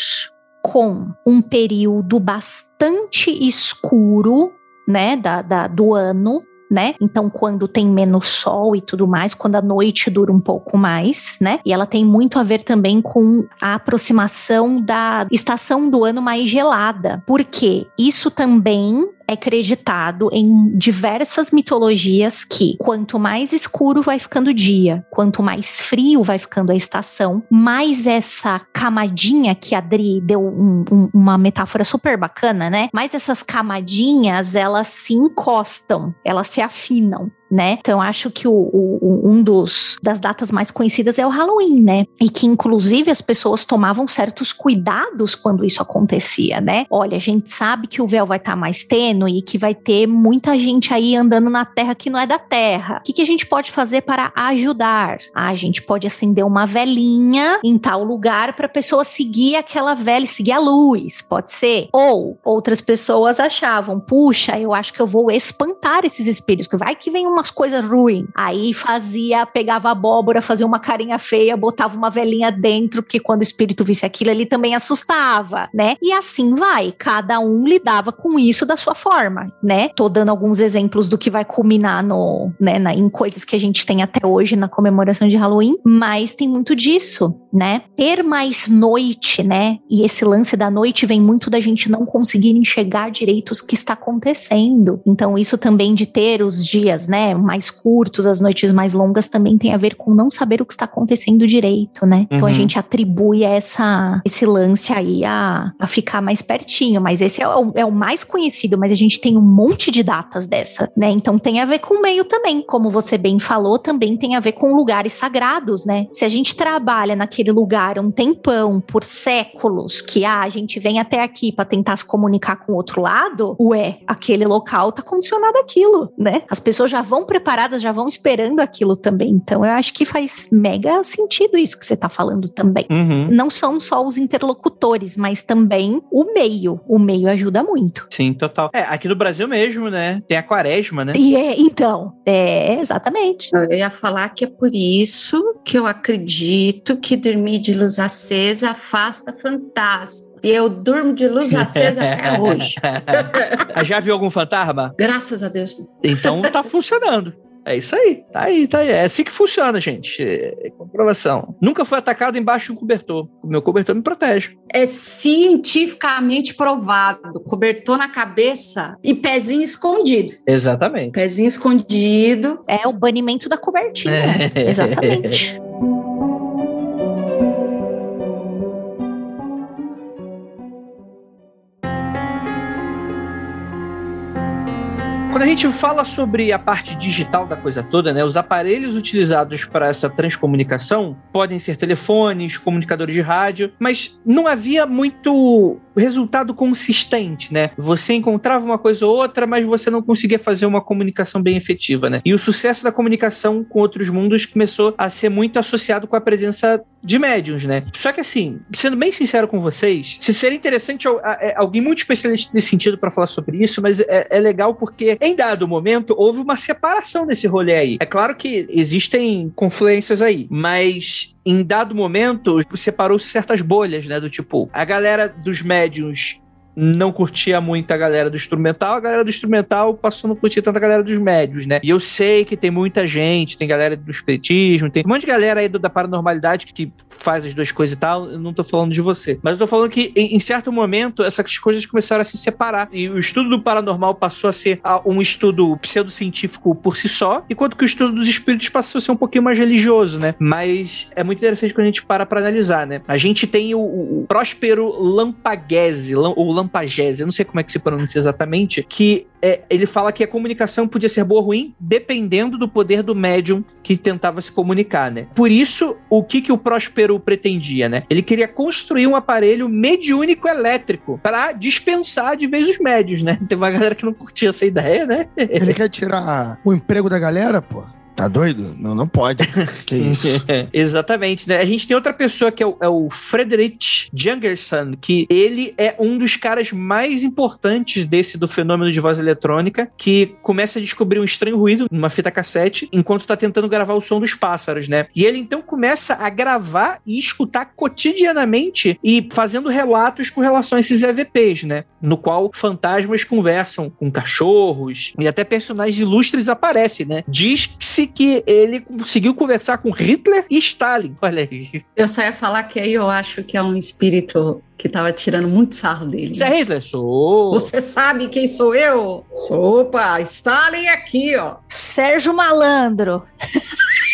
com um período bastante escuro, né? Da, da do ano né? Então, quando tem menos sol e tudo mais, quando a noite dura um pouco mais, né? E ela tem muito a ver também com a aproximação da estação do ano mais gelada. Porque isso também é acreditado em diversas mitologias que quanto mais escuro vai ficando o dia, quanto mais frio vai ficando a estação, mais essa camadinha que a Adri deu um, um, uma metáfora super bacana, né? Mais essas camadinhas, elas se encostam, elas se afinam né? Então acho que o, o, um dos das datas mais conhecidas é o Halloween, né? E que inclusive as pessoas tomavam certos cuidados quando isso acontecia, né? Olha, a gente sabe que o véu vai estar tá mais tênue e que vai ter muita gente aí andando na terra que não é da terra. O que, que a gente pode fazer para ajudar? Ah, a gente pode acender uma velinha em tal lugar para a pessoa seguir aquela vela e seguir a luz, pode ser. Ou outras pessoas achavam, puxa, eu acho que eu vou espantar esses espíritos, que vai que vem uma umas coisas ruins. Aí fazia, pegava abóbora, fazia uma carinha feia, botava uma velhinha dentro, porque quando o espírito visse aquilo, ele também assustava, né? E assim vai, cada um lidava com isso da sua forma, né? Tô dando alguns exemplos do que vai culminar no, né, na, em coisas que a gente tem até hoje na comemoração de Halloween, mas tem muito disso, né? Ter mais noite, né? E esse lance da noite vem muito da gente não conseguir enxergar direito o que está acontecendo. Então, isso também de ter os dias, né? Mais curtos, as noites mais longas também tem a ver com não saber o que está acontecendo direito, né? Então a uhum. gente atribui essa, esse lance aí a, a ficar mais pertinho, mas esse é o, é o mais conhecido, mas a gente tem um monte de datas dessa, né? Então tem a ver com o meio também, como você bem falou, também tem a ver com lugares sagrados, né? Se a gente trabalha naquele lugar um tempão, por séculos, que ah, a gente vem até aqui para tentar se comunicar com o outro lado, ué, aquele local tá condicionado àquilo, né? As pessoas já vão preparadas, já vão esperando aquilo também. Então, eu acho que faz mega sentido isso que você está falando também. Uhum. Não são só os interlocutores, mas também o meio. O meio ajuda muito. Sim, total. É, aqui no Brasil mesmo, né? Tem a quaresma, né? E é, então, é, exatamente. Eu ia falar que é por isso que eu acredito que dormir de luz acesa afasta fantasma. E eu durmo de luz acesa até hoje. Já viu algum fantasma? Graças a Deus. Então tá funcionando. É isso aí. Tá aí, tá aí. É assim que funciona, gente. É comprovação. Nunca foi atacado embaixo de um cobertor. O meu cobertor me protege. É cientificamente provado. Cobertor na cabeça e pezinho escondido. Exatamente. Pezinho escondido. É o banimento da cobertinha. É. Exatamente. Gente fala sobre a parte digital da coisa toda, né, os aparelhos utilizados para essa transcomunicação podem ser telefones, comunicadores de rádio, mas não havia muito resultado consistente, né? Você encontrava uma coisa ou outra, mas você não conseguia fazer uma comunicação bem efetiva, né? E o sucesso da comunicação com outros mundos começou a ser muito associado com a presença de médiums, né? Só que assim, sendo bem sincero com vocês, se seria interessante é, alguém muito especialista nesse sentido para falar sobre isso, mas é, é, legal porque em dado momento houve uma separação desse rolê aí. É claro que existem confluências aí, mas em dado momento separou-se certas bolhas, né? Do tipo, a galera dos médiums não curtia muito a galera do instrumental, a galera do instrumental passou a não curtir tanto a galera dos médios, né? E eu sei que tem muita gente, tem galera do espiritismo, tem um monte de galera aí do, da paranormalidade que faz as duas coisas e tal, eu não tô falando de você. Mas eu tô falando que em, em certo momento essas coisas começaram a se separar e o estudo do paranormal passou a ser um estudo pseudocientífico por si só, enquanto que o estudo dos espíritos passou a ser um pouquinho mais religioso, né? Mas é muito interessante quando a gente para pra analisar, né? A gente tem o, o Próspero Lampagese, ou Lampagese, eu não sei como é que se pronuncia exatamente, que é, ele fala que a comunicação podia ser boa ou ruim dependendo do poder do médium que tentava se comunicar, né? Por isso, o que, que o Próspero pretendia, né? Ele queria construir um aparelho mediúnico elétrico para dispensar de vez os médios, né? Tem uma galera que não curtia essa ideia, né? Ele quer tirar o emprego da galera, pô. Tá doido? Não, não pode. que isso? Exatamente, né? A gente tem outra pessoa que é o, é o Frederick Jungerson, que ele é um dos caras mais importantes desse do fenômeno de voz eletrônica, que começa a descobrir um estranho ruído numa fita cassete enquanto tá tentando gravar o som dos pássaros, né? E ele então começa a gravar e escutar cotidianamente e fazendo relatos com relação a esses EVPs, né? No qual fantasmas conversam com cachorros e até personagens ilustres aparecem, né? Diz que se que ele conseguiu conversar com Hitler e Stalin. Olha aí. Eu só ia falar que aí eu acho que é um espírito que tava tirando muito sarro dele. Você é Hitler? Sou. Você sabe quem sou eu? Sou, opa, Stalin aqui, ó. Sérgio Malandro.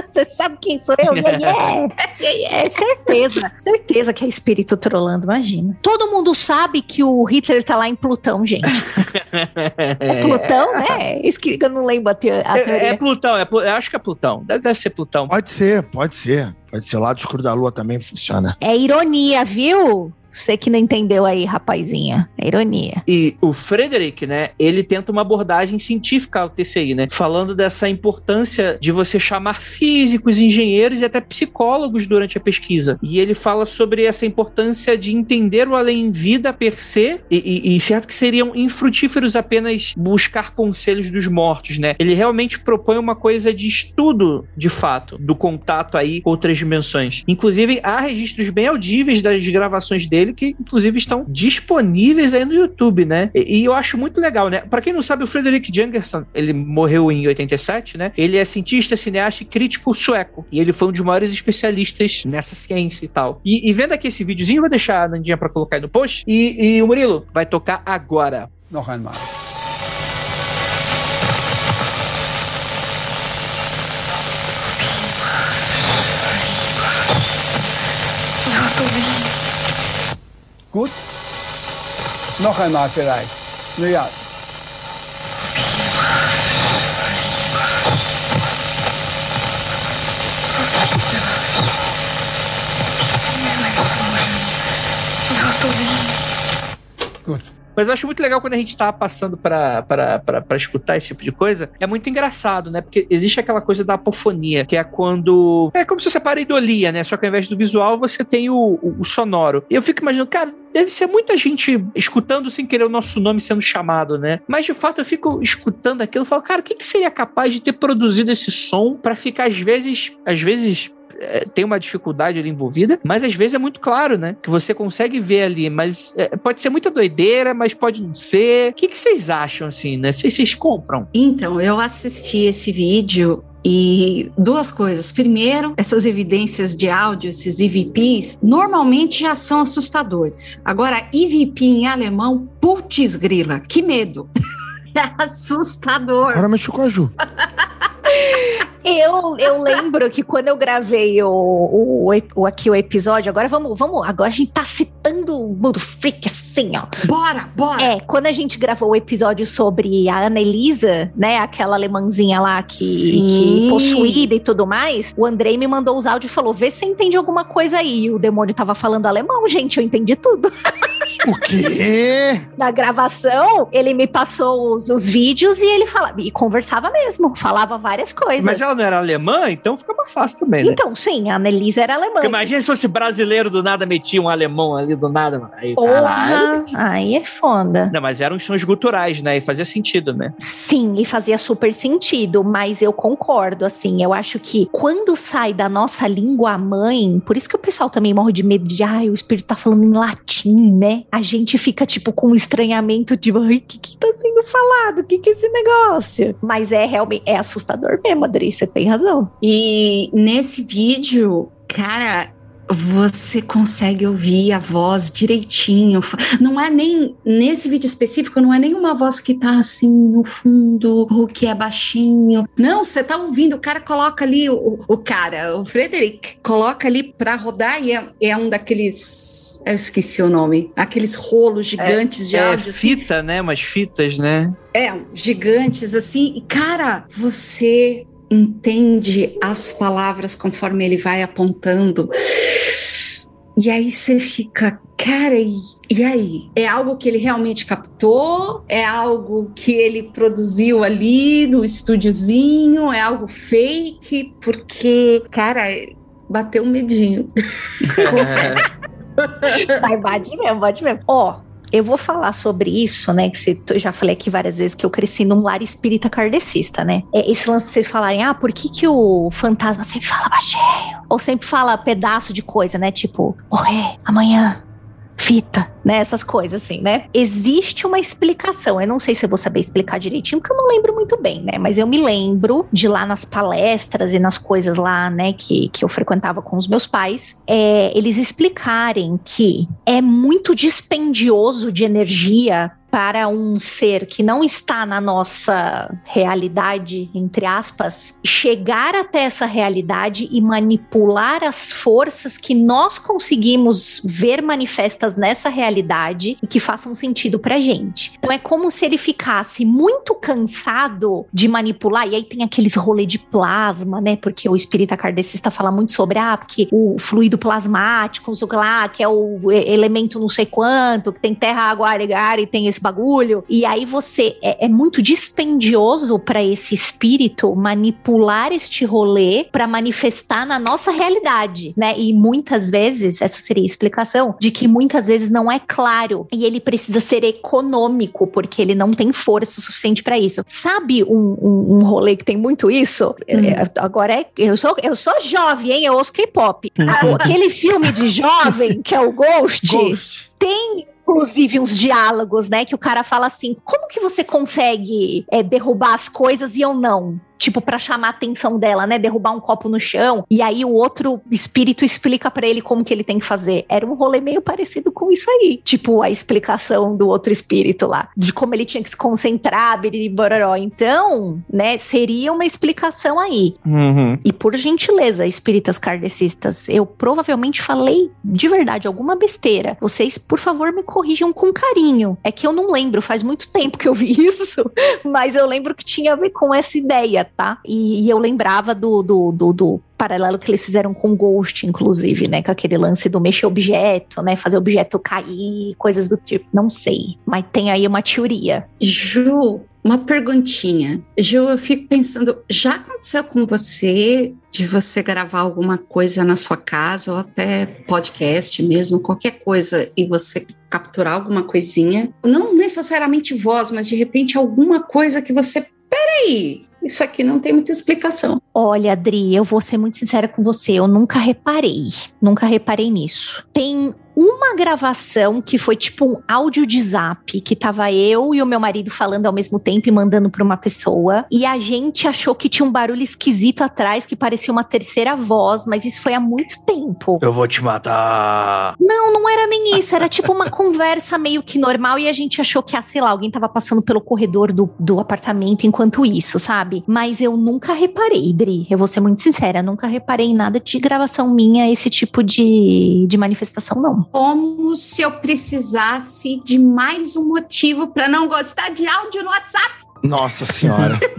Você sabe quem sou eu? Yeah, yeah. yeah, é certeza. Certeza que é espírito trolando, imagina. Todo mundo sabe que o Hitler tá lá em Plutão, gente. é Plutão, né? Isso que eu não lembro a, te a é, teoria. É, é Plutão, é, eu acho que é Plutão. Deve, deve ser Plutão. Pode ser, pode ser. Pode ser. O lado escuro da lua também funciona. É ironia, viu? Você que não entendeu aí, rapazinha. É ironia. E o Frederick, né, ele tenta uma abordagem científica ao TCI, né? Falando dessa importância de você chamar físicos, engenheiros e até psicólogos durante a pesquisa. E ele fala sobre essa importância de entender o além-vida per se, e, e, e certo que seriam infrutíferos apenas buscar conselhos dos mortos, né? Ele realmente propõe uma coisa de estudo, de fato, do contato aí com outras dimensões. Inclusive, há registros bem audíveis das gravações dele dele que, inclusive, estão disponíveis aí no YouTube, né? E, e eu acho muito legal, né? Para quem não sabe, o Frederick Jungerson, ele morreu em 87, né? Ele é cientista, cineasta e crítico sueco. E ele foi um dos maiores especialistas nessa ciência e tal. E, e vendo aqui esse videozinho, vou deixar a Nandinha pra colocar aí no post. E, e o Murilo vai tocar agora. Noch einmal. Gut? Noch einmal vielleicht. Naja. Mas eu acho muito legal quando a gente tá passando para escutar esse tipo de coisa. É muito engraçado, né? Porque existe aquela coisa da apofonia, que é quando. É como se você pareidolia, né? Só que ao invés do visual, você tem o, o, o sonoro. E eu fico imaginando, cara, deve ser muita gente escutando sem querer o nosso nome sendo chamado, né? Mas de fato eu fico escutando aquilo e falo, cara, o que, que seria capaz de ter produzido esse som para ficar às vezes, às vezes é, tem uma dificuldade ali envolvida, mas às vezes é muito claro, né? Que você consegue ver ali, mas é, pode ser muita doideira, mas pode não ser. O que, que vocês acham, assim, né? Se vocês compram? Então, eu assisti esse vídeo e duas coisas. Primeiro, essas evidências de áudio, esses EVPs, normalmente já são assustadores. Agora, EVP em alemão, putz grila, que medo. é assustador. Agora mexeu com a Ju. Eu, eu lembro que quando eu gravei o, o, o, aqui o episódio, agora vamos, vamos, agora a gente tá citando o Mundo Freak assim, ó. Bora, bora! É, quando a gente gravou o episódio sobre a Ana Elisa, né, aquela alemãzinha lá que, que possuída e tudo mais, o Andrei me mandou os áudios e falou, vê se você entende alguma coisa aí. E o demônio tava falando alemão, gente, eu entendi tudo. O quê? Na gravação, ele me passou os, os vídeos e ele falava, e conversava mesmo, falava várias coisas. Mas ela não era alemã, então fica mais fácil também, né? Então, sim, a Annelise era alemã. Porque imagina se fosse brasileiro do nada, metia um alemão ali do nada. Aí, Porra, aí é foda. Não, mas eram sons guturais, né? E fazia sentido, né? Sim, e fazia super sentido, mas eu concordo, assim, eu acho que quando sai da nossa língua mãe, por isso que o pessoal também morre de medo de, ai, o espírito tá falando em latim, né? A gente fica, tipo, com um estranhamento de, o que que tá sendo falado? O que que é esse negócio? Mas é realmente, é assustador mesmo, Adri, você tem razão. E nesse vídeo, cara, você consegue ouvir a voz direitinho. Não é nem nesse vídeo específico, não é nem uma voz que tá assim no fundo, ou que é baixinho. Não, você tá ouvindo, o cara coloca ali, o, o cara, o Frederick, coloca ali pra rodar e é, é, um daqueles. Eu esqueci o nome. Aqueles rolos gigantes é, de é áudio. Assim. fita, assim. né? Umas fitas, né? É, gigantes assim. E, cara, você entende as palavras conforme ele vai apontando. E aí você fica, cara, e, e, aí? É algo que ele realmente captou? É algo que ele produziu ali no estúdiozinho? É algo fake? Porque, cara, bateu um medinho. Vai, bate mesmo, bate mesmo. Ó, eu vou falar sobre isso, né? Que eu já falei aqui várias vezes que eu cresci num lar espírita kardecista, né? É, esse lance de vocês falarem, ah, por que, que o fantasma sempre fala baixinho? Ou sempre fala pedaço de coisa, né? Tipo, morrer amanhã, fita, né? Essas coisas assim, né? Existe uma explicação. Eu não sei se eu vou saber explicar direitinho, porque eu não lembro muito bem, né? Mas eu me lembro de lá nas palestras e nas coisas lá, né, que, que eu frequentava com os meus pais, é, eles explicarem que é muito dispendioso de energia para um ser que não está na nossa realidade, entre aspas, chegar até essa realidade e manipular as forças que nós conseguimos ver manifestas nessa realidade e que façam sentido pra gente. Então é como se ele ficasse muito cansado de manipular, e aí tem aqueles rolê de plasma, né? Porque o espírita kardecista fala muito sobre, ah, porque o fluido plasmático, não sei lá, que é o elemento não sei quanto, que tem terra, água, ar e tem esse esse bagulho. E aí você é, é muito dispendioso para esse espírito manipular este rolê para manifestar na nossa realidade, né? E muitas vezes, essa seria a explicação, de que muitas vezes não é claro e ele precisa ser econômico, porque ele não tem força suficiente para isso. Sabe um, um, um, rolê que tem muito isso? Hum. É, agora é. Eu sou, eu sou jovem, hein? Eu ouço K-pop. Hum. Aquele filme de jovem, que é o Ghost. Ghost. Tem inclusive uns diálogos, né? Que o cara fala assim: como que você consegue é, derrubar as coisas e eu não? Tipo, para chamar a atenção dela, né? Derrubar um copo no chão. E aí o outro espírito explica para ele como que ele tem que fazer. Era um rolê meio parecido com isso aí. Tipo, a explicação do outro espírito lá. De como ele tinha que se concentrar, biriboró. Então, né, seria uma explicação aí. Uhum. E por gentileza, espíritas kardecistas, eu provavelmente falei de verdade alguma besteira. Vocês, por favor, me corrijam com carinho. É que eu não lembro, faz muito tempo que eu vi isso, mas eu lembro que tinha a ver com essa ideia, tá? E, e eu lembrava do, do, do, do paralelo que eles fizeram com Ghost, inclusive, né? Com aquele lance do mexer objeto, né? Fazer objeto cair, coisas do tipo. Não sei. Mas tem aí uma teoria. Ju, uma perguntinha. Ju, eu fico pensando, já aconteceu com você de você gravar alguma coisa na sua casa ou até podcast mesmo, qualquer coisa, e você capturar alguma coisinha? Não necessariamente voz, mas de repente alguma coisa que você. Peraí, isso aqui não tem muita explicação. Olha, Adri, eu vou ser muito sincera com você, eu nunca reparei, nunca reparei nisso. Tem uma gravação que foi tipo um áudio de zap, que tava eu e o meu marido falando ao mesmo tempo e mandando pra uma pessoa. E a gente achou que tinha um barulho esquisito atrás, que parecia uma terceira voz, mas isso foi há muito tempo. Eu vou te matar. Não, não era nem isso. Era tipo uma conversa meio que normal e a gente achou que, ah, sei lá, alguém tava passando pelo corredor do, do apartamento enquanto isso, sabe? Mas eu nunca reparei, Dri. Eu vou ser muito sincera, nunca reparei em nada de gravação minha, esse tipo de, de manifestação, não como se eu precisasse de mais um motivo para não gostar de áudio no WhatsApp. Nossa Senhora.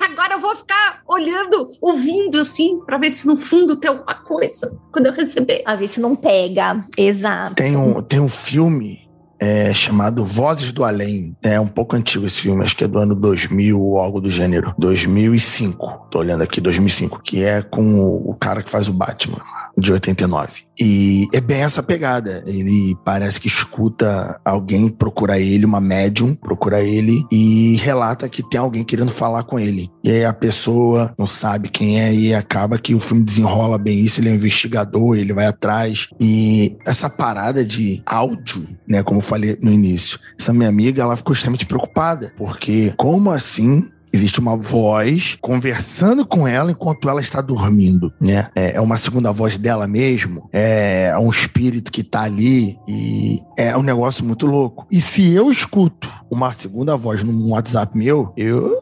Agora eu vou ficar olhando, ouvindo assim, para ver se no fundo tem alguma coisa quando eu receber. A ver se não pega. Exato. Tem um, tem um filme é, chamado Vozes do Além. É um pouco antigo esse filme, acho que é do ano 2000 ou algo do gênero. 2005. Tô olhando aqui, 2005. Que é com o, o cara que faz o Batman. De 89. E é bem essa pegada. Ele parece que escuta alguém procura ele, uma médium procura ele e relata que tem alguém querendo falar com ele. E aí a pessoa não sabe quem é e acaba que o filme desenrola bem isso. Ele é um investigador, ele vai atrás. E essa parada de áudio, né, como eu falei no início, essa minha amiga, ela ficou extremamente preocupada, porque como assim Existe uma voz conversando com ela enquanto ela está dormindo, né? É, é uma segunda voz dela mesmo, é um espírito que está ali e é um negócio muito louco. E se eu escuto uma segunda voz no WhatsApp meu, eu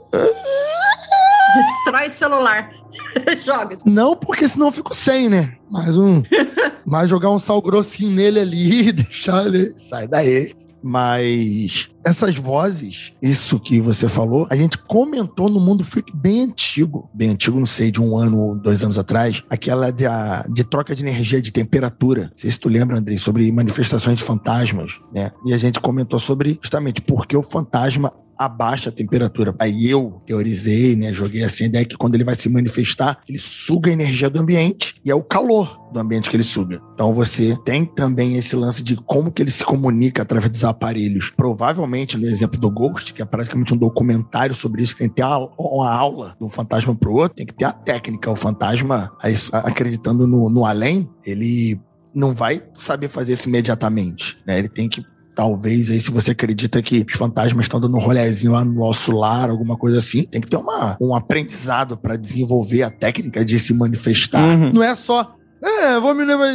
Destrói celular. Joga. Não, porque senão eu fico sem, né? Mais um. Mas jogar um sal grossinho nele ali, deixar ele. Sai daí. Mas essas vozes, isso que você falou, a gente comentou no mundo freak bem antigo, bem antigo, não sei, de um ano ou dois anos atrás, aquela de, a, de troca de energia de temperatura. Não sei se tu lembra, Andrei, sobre manifestações de fantasmas, né? E a gente comentou sobre justamente porque o fantasma abaixa a temperatura. Aí eu teorizei, né, joguei assim a ideia que quando ele vai se manifestar, ele suga a energia do ambiente e é o calor do ambiente que ele suga. Então você tem também esse lance de como que ele se comunica através dos aparelhos. Provavelmente, no exemplo do Ghost, que é praticamente um documentário sobre isso, tem que ter uma aula de um fantasma pro outro, tem que ter a técnica. O fantasma, acreditando no, no além, ele não vai saber fazer isso imediatamente, né? Ele tem que talvez aí se você acredita que os fantasmas estão dando um rolezinho lá no nosso lar, alguma coisa assim, tem que ter uma, um aprendizado para desenvolver a técnica de se manifestar. Uhum. Não é só, é, vou me levar.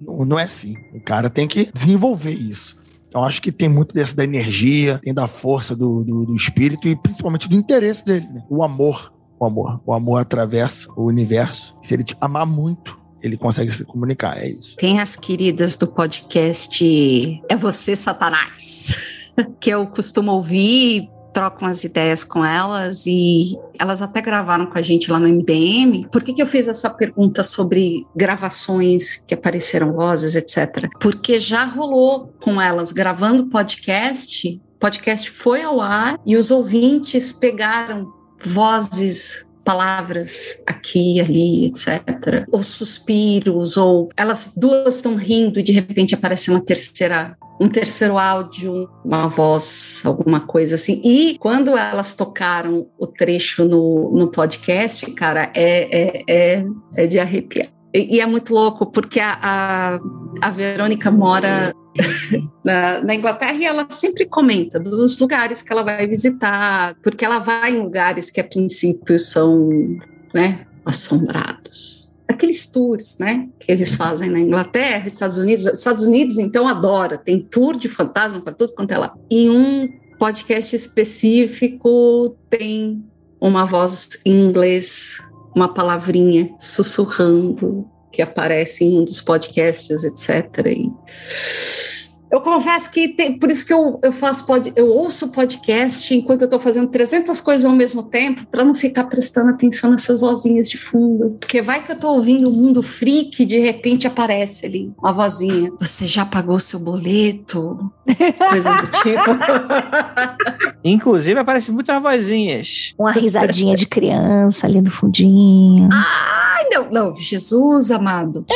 Não, não é assim. O cara tem que desenvolver isso. Então, acho que tem muito dessa da energia, tem da força do, do, do espírito e principalmente do interesse dele, né? O amor. O amor. O amor atravessa o universo. Se ele te amar muito, ele consegue se comunicar, é isso. Tem as queridas do podcast É Você, Satanás, que eu costumo ouvir, troco umas ideias com elas e elas até gravaram com a gente lá no MDM. Por que, que eu fiz essa pergunta sobre gravações que apareceram vozes, etc? Porque já rolou com elas gravando podcast, podcast foi ao ar e os ouvintes pegaram vozes palavras aqui, ali, etc. Ou suspiros, ou elas duas estão rindo e de repente aparece uma terceira um terceiro áudio, uma voz, alguma coisa assim. E quando elas tocaram o trecho no, no podcast, cara, é, é, é, é de arrepiar. E, e, é muito louco, porque a, a, a Verônica mora na, na, Inglaterra e ela sempre comenta dos lugares que ela vai visitar, porque ela vai em lugares que a princípio são né, assombrados. Aqueles tours, né, que eles fazem na Inglaterra, Estados Unidos. Estados Unidos, então, adora, tem tour de fantasma para tudo quanto é lá. Em um podcast específico, tem uma voz em inglês, uma palavrinha sussurrando que aparece em um dos podcasts, etc. E eu confesso que tem, por isso que eu, eu faço pod, eu ouço podcast enquanto eu estou fazendo 300 coisas ao mesmo tempo, para não ficar prestando atenção nessas vozinhas de fundo. Porque vai que eu estou ouvindo o mundo freak e de repente aparece ali uma vozinha. Você já pagou seu boleto? Coisas do tipo. Inclusive, aparece muitas vozinhas. Uma risadinha de criança ali no fundinho. Ai, não, não, Jesus amado.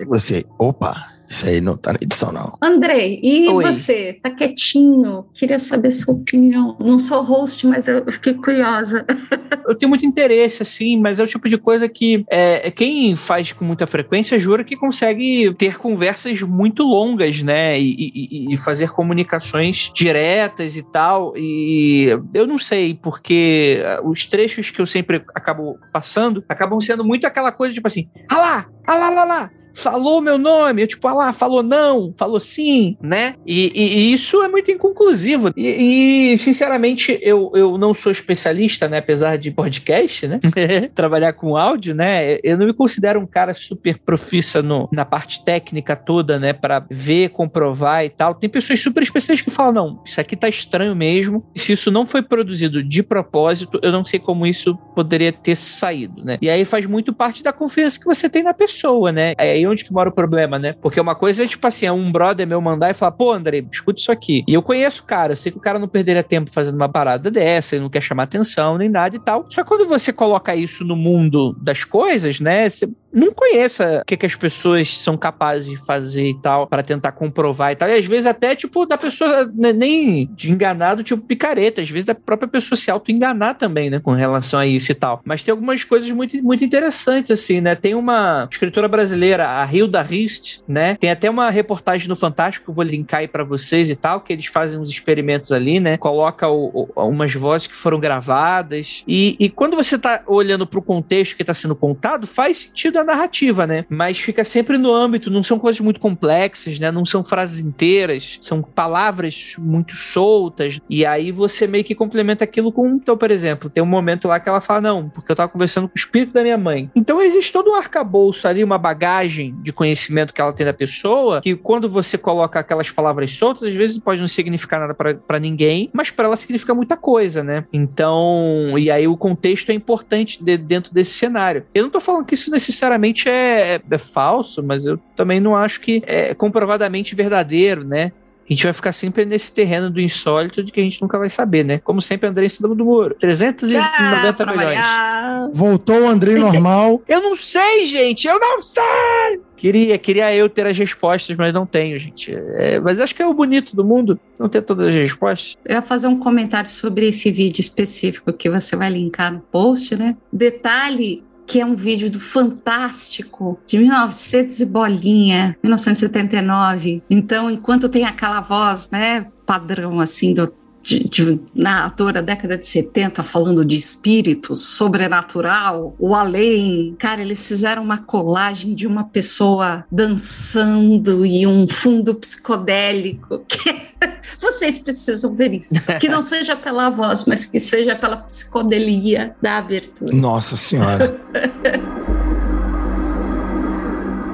E você, opa, isso aí não tá na edição, não. Andrei, e Oi. você? Tá quietinho? Queria saber sua opinião. Não sou host, mas eu fiquei curiosa. Eu tenho muito interesse, assim, mas é o tipo de coisa que é, quem faz com muita frequência jura que consegue ter conversas muito longas, né? E, e, e fazer comunicações diretas e tal. E eu não sei, porque os trechos que eu sempre acabo passando acabam sendo muito aquela coisa, tipo assim, ah lá, ah lá, lá, lá falou meu nome, eu tipo, ah lá, falou não, falou sim, né? E, e, e isso é muito inconclusivo. E, e, sinceramente, eu, eu não sou especialista, né? Apesar de podcast, né? Trabalhar com áudio, né? Eu não me considero um cara super profissa no, na parte técnica toda, né? Para ver, comprovar e tal. Tem pessoas super especialistas que falam, não, isso aqui tá estranho mesmo. Se isso não foi produzido de propósito, eu não sei como isso poderia ter saído, né? E aí faz muito parte da confiança que você tem na pessoa, né? Aí aí onde que mora o problema, né? Porque uma coisa é, tipo assim, é um brother meu mandar e falar, pô, André, escuta isso aqui. E eu conheço o cara, eu sei que o cara não perderia tempo fazendo uma parada dessa, ele não quer chamar atenção nem nada e tal. Só quando você coloca isso no mundo das coisas, né? Você não conheça o que, que as pessoas são capazes de fazer e tal, para tentar comprovar e tal. E às vezes até, tipo, da pessoa né, nem de enganado, tipo, picareta. Às vezes da própria pessoa se auto-enganar também, né, com relação a isso e tal. Mas tem algumas coisas muito, muito interessantes, assim, né? Tem uma escritora brasileira, a Hilda Rist, né? Tem até uma reportagem no Fantástico, vou linkar aí pra vocês e tal, que eles fazem uns experimentos ali, né? Coloca o, o, umas vozes que foram gravadas. E, e quando você tá olhando pro contexto que tá sendo contado, faz sentido a narrativa, né? Mas fica sempre no âmbito, não são coisas muito complexas, né? Não são frases inteiras, são palavras muito soltas. E aí você meio que complementa aquilo com. Então, por exemplo, tem um momento lá que ela fala: Não, porque eu tava conversando com o espírito da minha mãe. Então existe todo um arcabouço ali, uma bagagem de conhecimento que ela tem da pessoa, que quando você coloca aquelas palavras soltas, às vezes pode não significar nada para ninguém, mas para ela significa muita coisa, né? Então, e aí o contexto é importante de, dentro desse cenário. Eu não tô falando que isso necessariamente necessariamente é, é, é falso, mas eu também não acho que é comprovadamente verdadeiro, né? a gente vai ficar sempre nesse terreno do insólito de que a gente nunca vai saber, né? Como sempre, André em cima do muro. 390 ah, milhões. Variar. Voltou o André normal. eu não sei, gente! Eu não sei! Queria, queria eu ter as respostas, mas não tenho, gente. É, mas acho que é o bonito do mundo, não ter todas as respostas. Eu ia fazer um comentário sobre esse vídeo específico que você vai linkar no post, né? Detalhe que é um vídeo do Fantástico, de 1900 e bolinha, 1979. Então, enquanto tem aquela voz, né, padrão assim do de, de, na atora década de 70 falando de espíritos, sobrenatural, o além. Cara, eles fizeram uma colagem de uma pessoa dançando e um fundo psicodélico. Vocês precisam ver isso. Que não seja pela voz, mas que seja pela psicodelia da abertura. Nossa Senhora.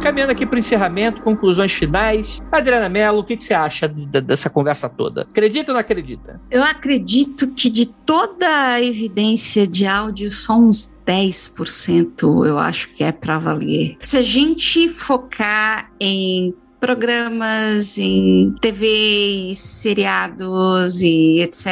Caminhando aqui para o encerramento, conclusões finais. Adriana Mello, o que, que você acha de, de, dessa conversa toda? Acredita ou não acredita? Eu acredito que de toda a evidência de áudio, só uns 10% eu acho que é para valer. Se a gente focar em programas em TV, seriados e etc.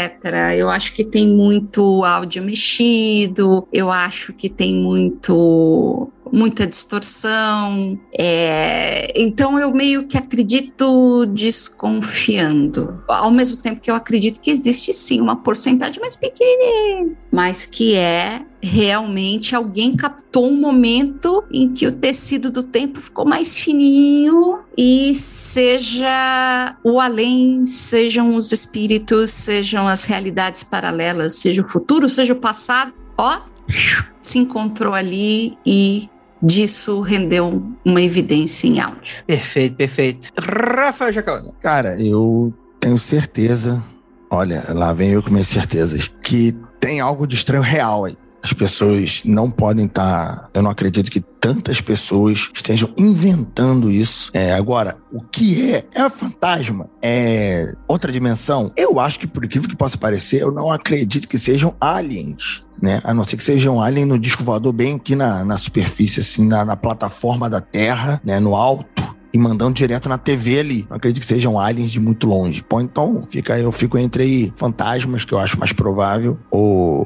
Eu acho que tem muito áudio mexido, eu acho que tem muito muita distorção. É, então eu meio que acredito desconfiando. Ao mesmo tempo que eu acredito que existe sim uma porcentagem mais pequena, mas que é realmente alguém captou um momento em que o tecido do tempo ficou mais fininho e seja o além, sejam os espíritos, sejam as realidades paralelas, seja o futuro, seja o passado, ó, se encontrou ali e disso rendeu uma evidência em áudio. Perfeito, perfeito. Rafael Jacaúna. Cara, eu tenho certeza, olha, lá vem eu com minhas certezas, que tem algo de estranho real aí. As pessoas não podem estar. Tá, eu não acredito que tantas pessoas estejam inventando isso. É, agora, o que é? É fantasma? É outra dimensão? Eu acho que, por incrível que possa parecer, eu não acredito que sejam aliens né? A não ser que seja um alien no disco voador bem aqui na, na superfície, assim, na, na plataforma da Terra, né? No alto e mandando direto na TV ali. Não acredito que sejam aliens de muito longe. Pô, então fica, eu fico entre aí fantasmas, que eu acho mais provável, ou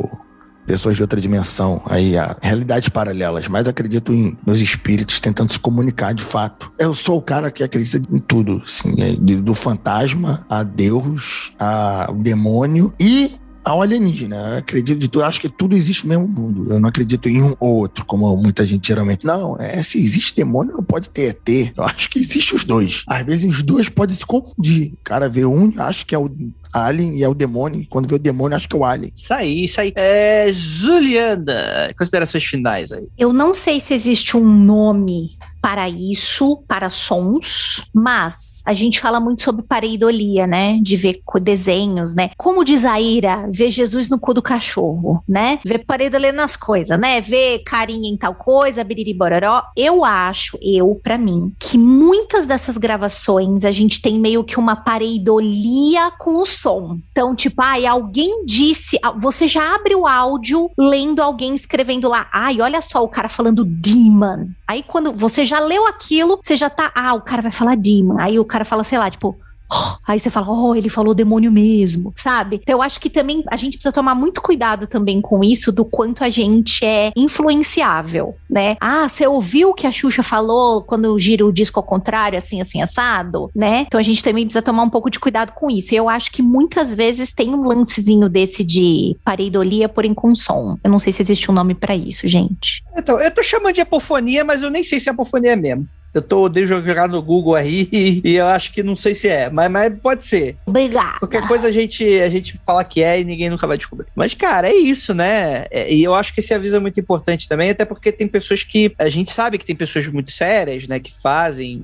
pessoas de outra dimensão, aí a realidades paralelas, mas acredito em nos espíritos tentando se comunicar de fato. Eu sou o cara que acredita em tudo, assim, do fantasma a Deus, a demônio e ao alienígena. Eu acredito de tudo, acho que tudo existe no mesmo mundo. Eu não acredito em um ou outro, como muita gente geralmente. Não, é se existe demônio, não pode ter ET. Eu acho que existe os dois. Às vezes os dois podem se confundir. O cara vê um, acha que é o Alien e é o demônio. Quando vê o demônio, acho que é o Alien. Isso aí, isso aí. É, Juliana, considerações finais aí. Eu não sei se existe um nome para isso, para sons, mas a gente fala muito sobre pareidolia, né? De ver desenhos, né? Como diz a Ira, ver Jesus no cu do cachorro, né? Ver pareidolia nas coisas, né? Ver carinha em tal coisa, biriri bororó. Eu acho, eu, para mim, que muitas dessas gravações a gente tem meio que uma pareidolia com os som. Então, tipo, ai, alguém disse. Você já abre o áudio lendo alguém escrevendo lá. Ai, olha só o cara falando demon. Aí, quando você já leu aquilo, você já tá. Ah, o cara vai falar demon. Aí o cara fala, sei lá, tipo. Aí você fala, oh, ele falou demônio mesmo, sabe? Então eu acho que também a gente precisa tomar muito cuidado também com isso, do quanto a gente é influenciável, né? Ah, você ouviu o que a Xuxa falou quando gira o disco ao contrário, assim, assim, assado, né? Então a gente também precisa tomar um pouco de cuidado com isso. E eu acho que muitas vezes tem um lancezinho desse de pareidolia por inconsum. Eu não sei se existe um nome para isso, gente. Então, eu tô chamando de apofonia, mas eu nem sei se é apofonia mesmo. Eu tô de jogar no Google aí e, eu acho que não sei se é, mas, mas pode ser. Obrigada. Qualquer coisa a gente, a gente fala que é e ninguém nunca vai descobrir. Mas, cara, é isso, né? É, e eu acho que esse aviso é muito importante também, até porque tem pessoas que. A gente sabe que tem pessoas muito sérias, né? Que fazem,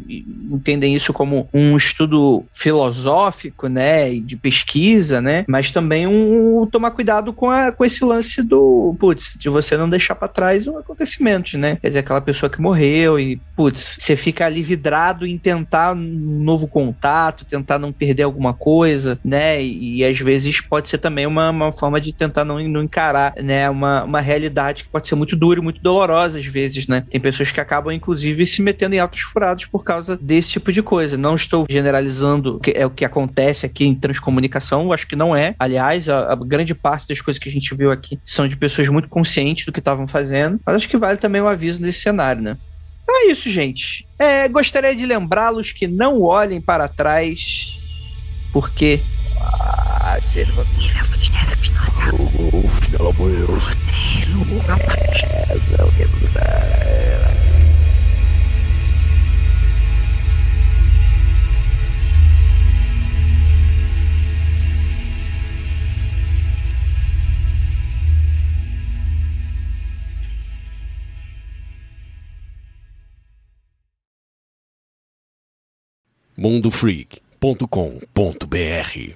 entendem isso como um estudo filosófico, né? De pesquisa, né? Mas também um, um tomar cuidado com, a, com esse lance do, putz, de você não deixar para trás um acontecimento, né? Quer dizer, aquela pessoa que morreu e, putz, você fica ali vidrado em tentar um novo contato, tentar não perder alguma coisa, né? E, e às vezes pode ser também uma, uma forma de tentar não, não encarar, né? Uma, uma realidade que pode ser muito dura e muito dolorosa às vezes, né? Tem pessoas que acabam, inclusive, se metendo em altos furados por causa desse tipo de coisa. Não estou generalizando que é o que acontece aqui em transcomunicação, acho que não é. Aliás, a, a grande parte das coisas que a gente viu aqui são de pessoas muito conscientes do que estavam fazendo, mas acho que vale também o aviso nesse cenário, né? Então é isso, gente. É, gostaria de lembrá-los que não olhem para trás, porque. Ah, serva. mundofreak.com.br